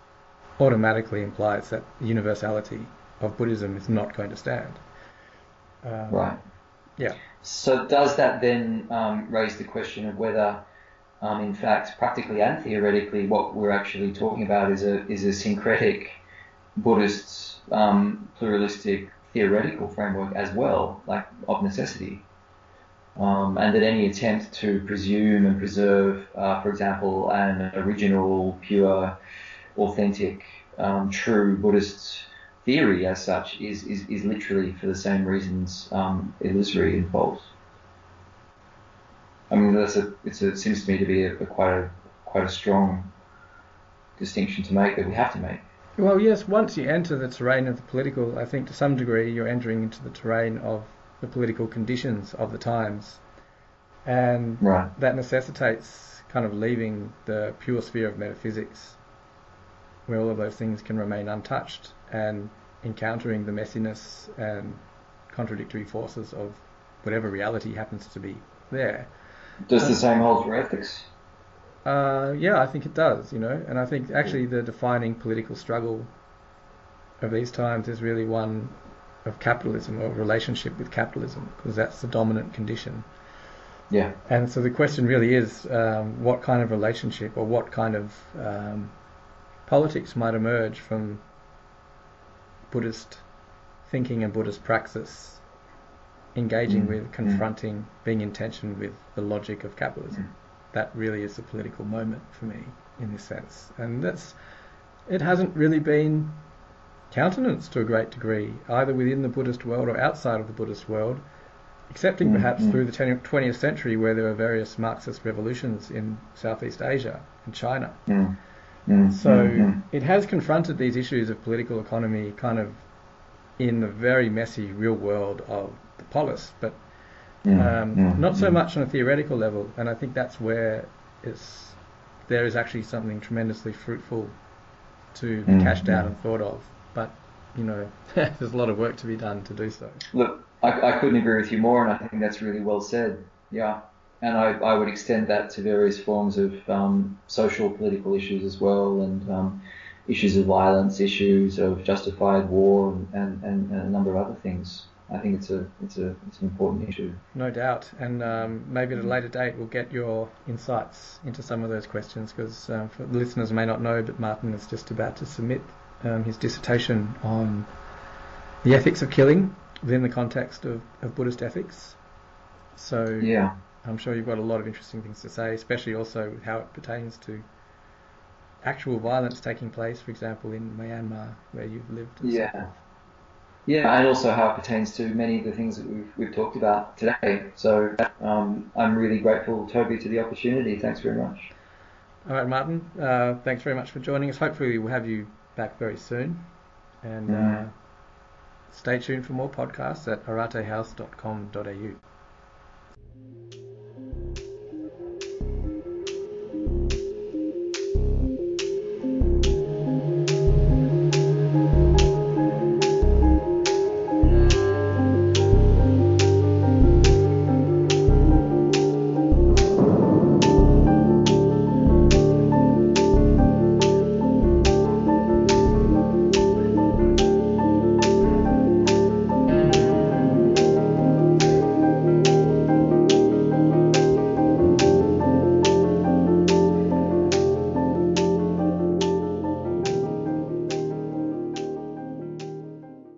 automatically implies that universality of Buddhism is not going to stand. Um, Right. Yeah. So does that then um, raise the question of whether, um, in fact, practically and theoretically, what we're actually talking about is a is a syncretic Buddhist um, pluralistic theoretical framework as well, like of necessity, um, and that any attempt to presume and preserve, uh, for example, an original, pure, authentic, um, true Buddhist theory as such is, is, is literally for the same reasons um, illusory and false. I mean, that's a, it's a, it seems to me to be a, a quite a quite a strong distinction to make that we have to make. Well, yes, once you enter the terrain of the political, I think to some degree you're entering into the terrain of the political conditions of the times. And right. that necessitates kind of leaving the pure sphere of metaphysics, where all of those things can remain untouched, and encountering the messiness and contradictory forces of whatever reality happens to be there. Does the same hold for ethics? Uh, yeah, I think it does, you know, and I think actually the defining political struggle of these times is really one of capitalism or relationship with capitalism, because that's the dominant condition. Yeah. And so the question really is um, what kind of relationship or what kind of um, politics might emerge from Buddhist thinking and Buddhist praxis engaging mm. with, mm. confronting, mm. being in tension with the logic of capitalism. Mm. That really is a political moment for me in this sense. And that's it hasn't really been countenanced to a great degree, either within the Buddhist world or outside of the Buddhist world, excepting mm, perhaps through the 20th century where there were various Marxist revolutions in Southeast Asia and China. Mm. So it has confronted these issues of political economy kind of in the very messy real world of the polis, but um, not so much on a theoretical level. And I think that's where it's there is actually something tremendously fruitful to be cashed out and thought of but you know, <laughs> there's a lot of work to be done to do so. Look, I, I couldn't agree with you more, and I think that's really well said. Yeah, and I, I would extend that to various forms of um, social political issues as well, and um, issues of violence, issues of justified war, and, and, and, a number of other things. I think it's a it's a it's an important issue. No doubt, and um, maybe at a later date we'll get your insights into some of those questions because um, the listeners may not know, but Martin is just about to submit um, his dissertation on the ethics of killing within the context of, of Buddhist ethics. So yeah, I'm sure you've got a lot of interesting things to say, especially also how it pertains to actual violence taking place, for example, in Myanmar where you've lived. yeah. So yeah, and also how it pertains to many of the things that we've, we've talked about today. So um, I'm really grateful, Toby, to the opportunity. Thanks very much. All right, Martin. Uh, thanks very much for joining us. Hopefully, we'll have you back very soon. And mm. uh, stay tuned for more podcasts at aratehouse.com.au.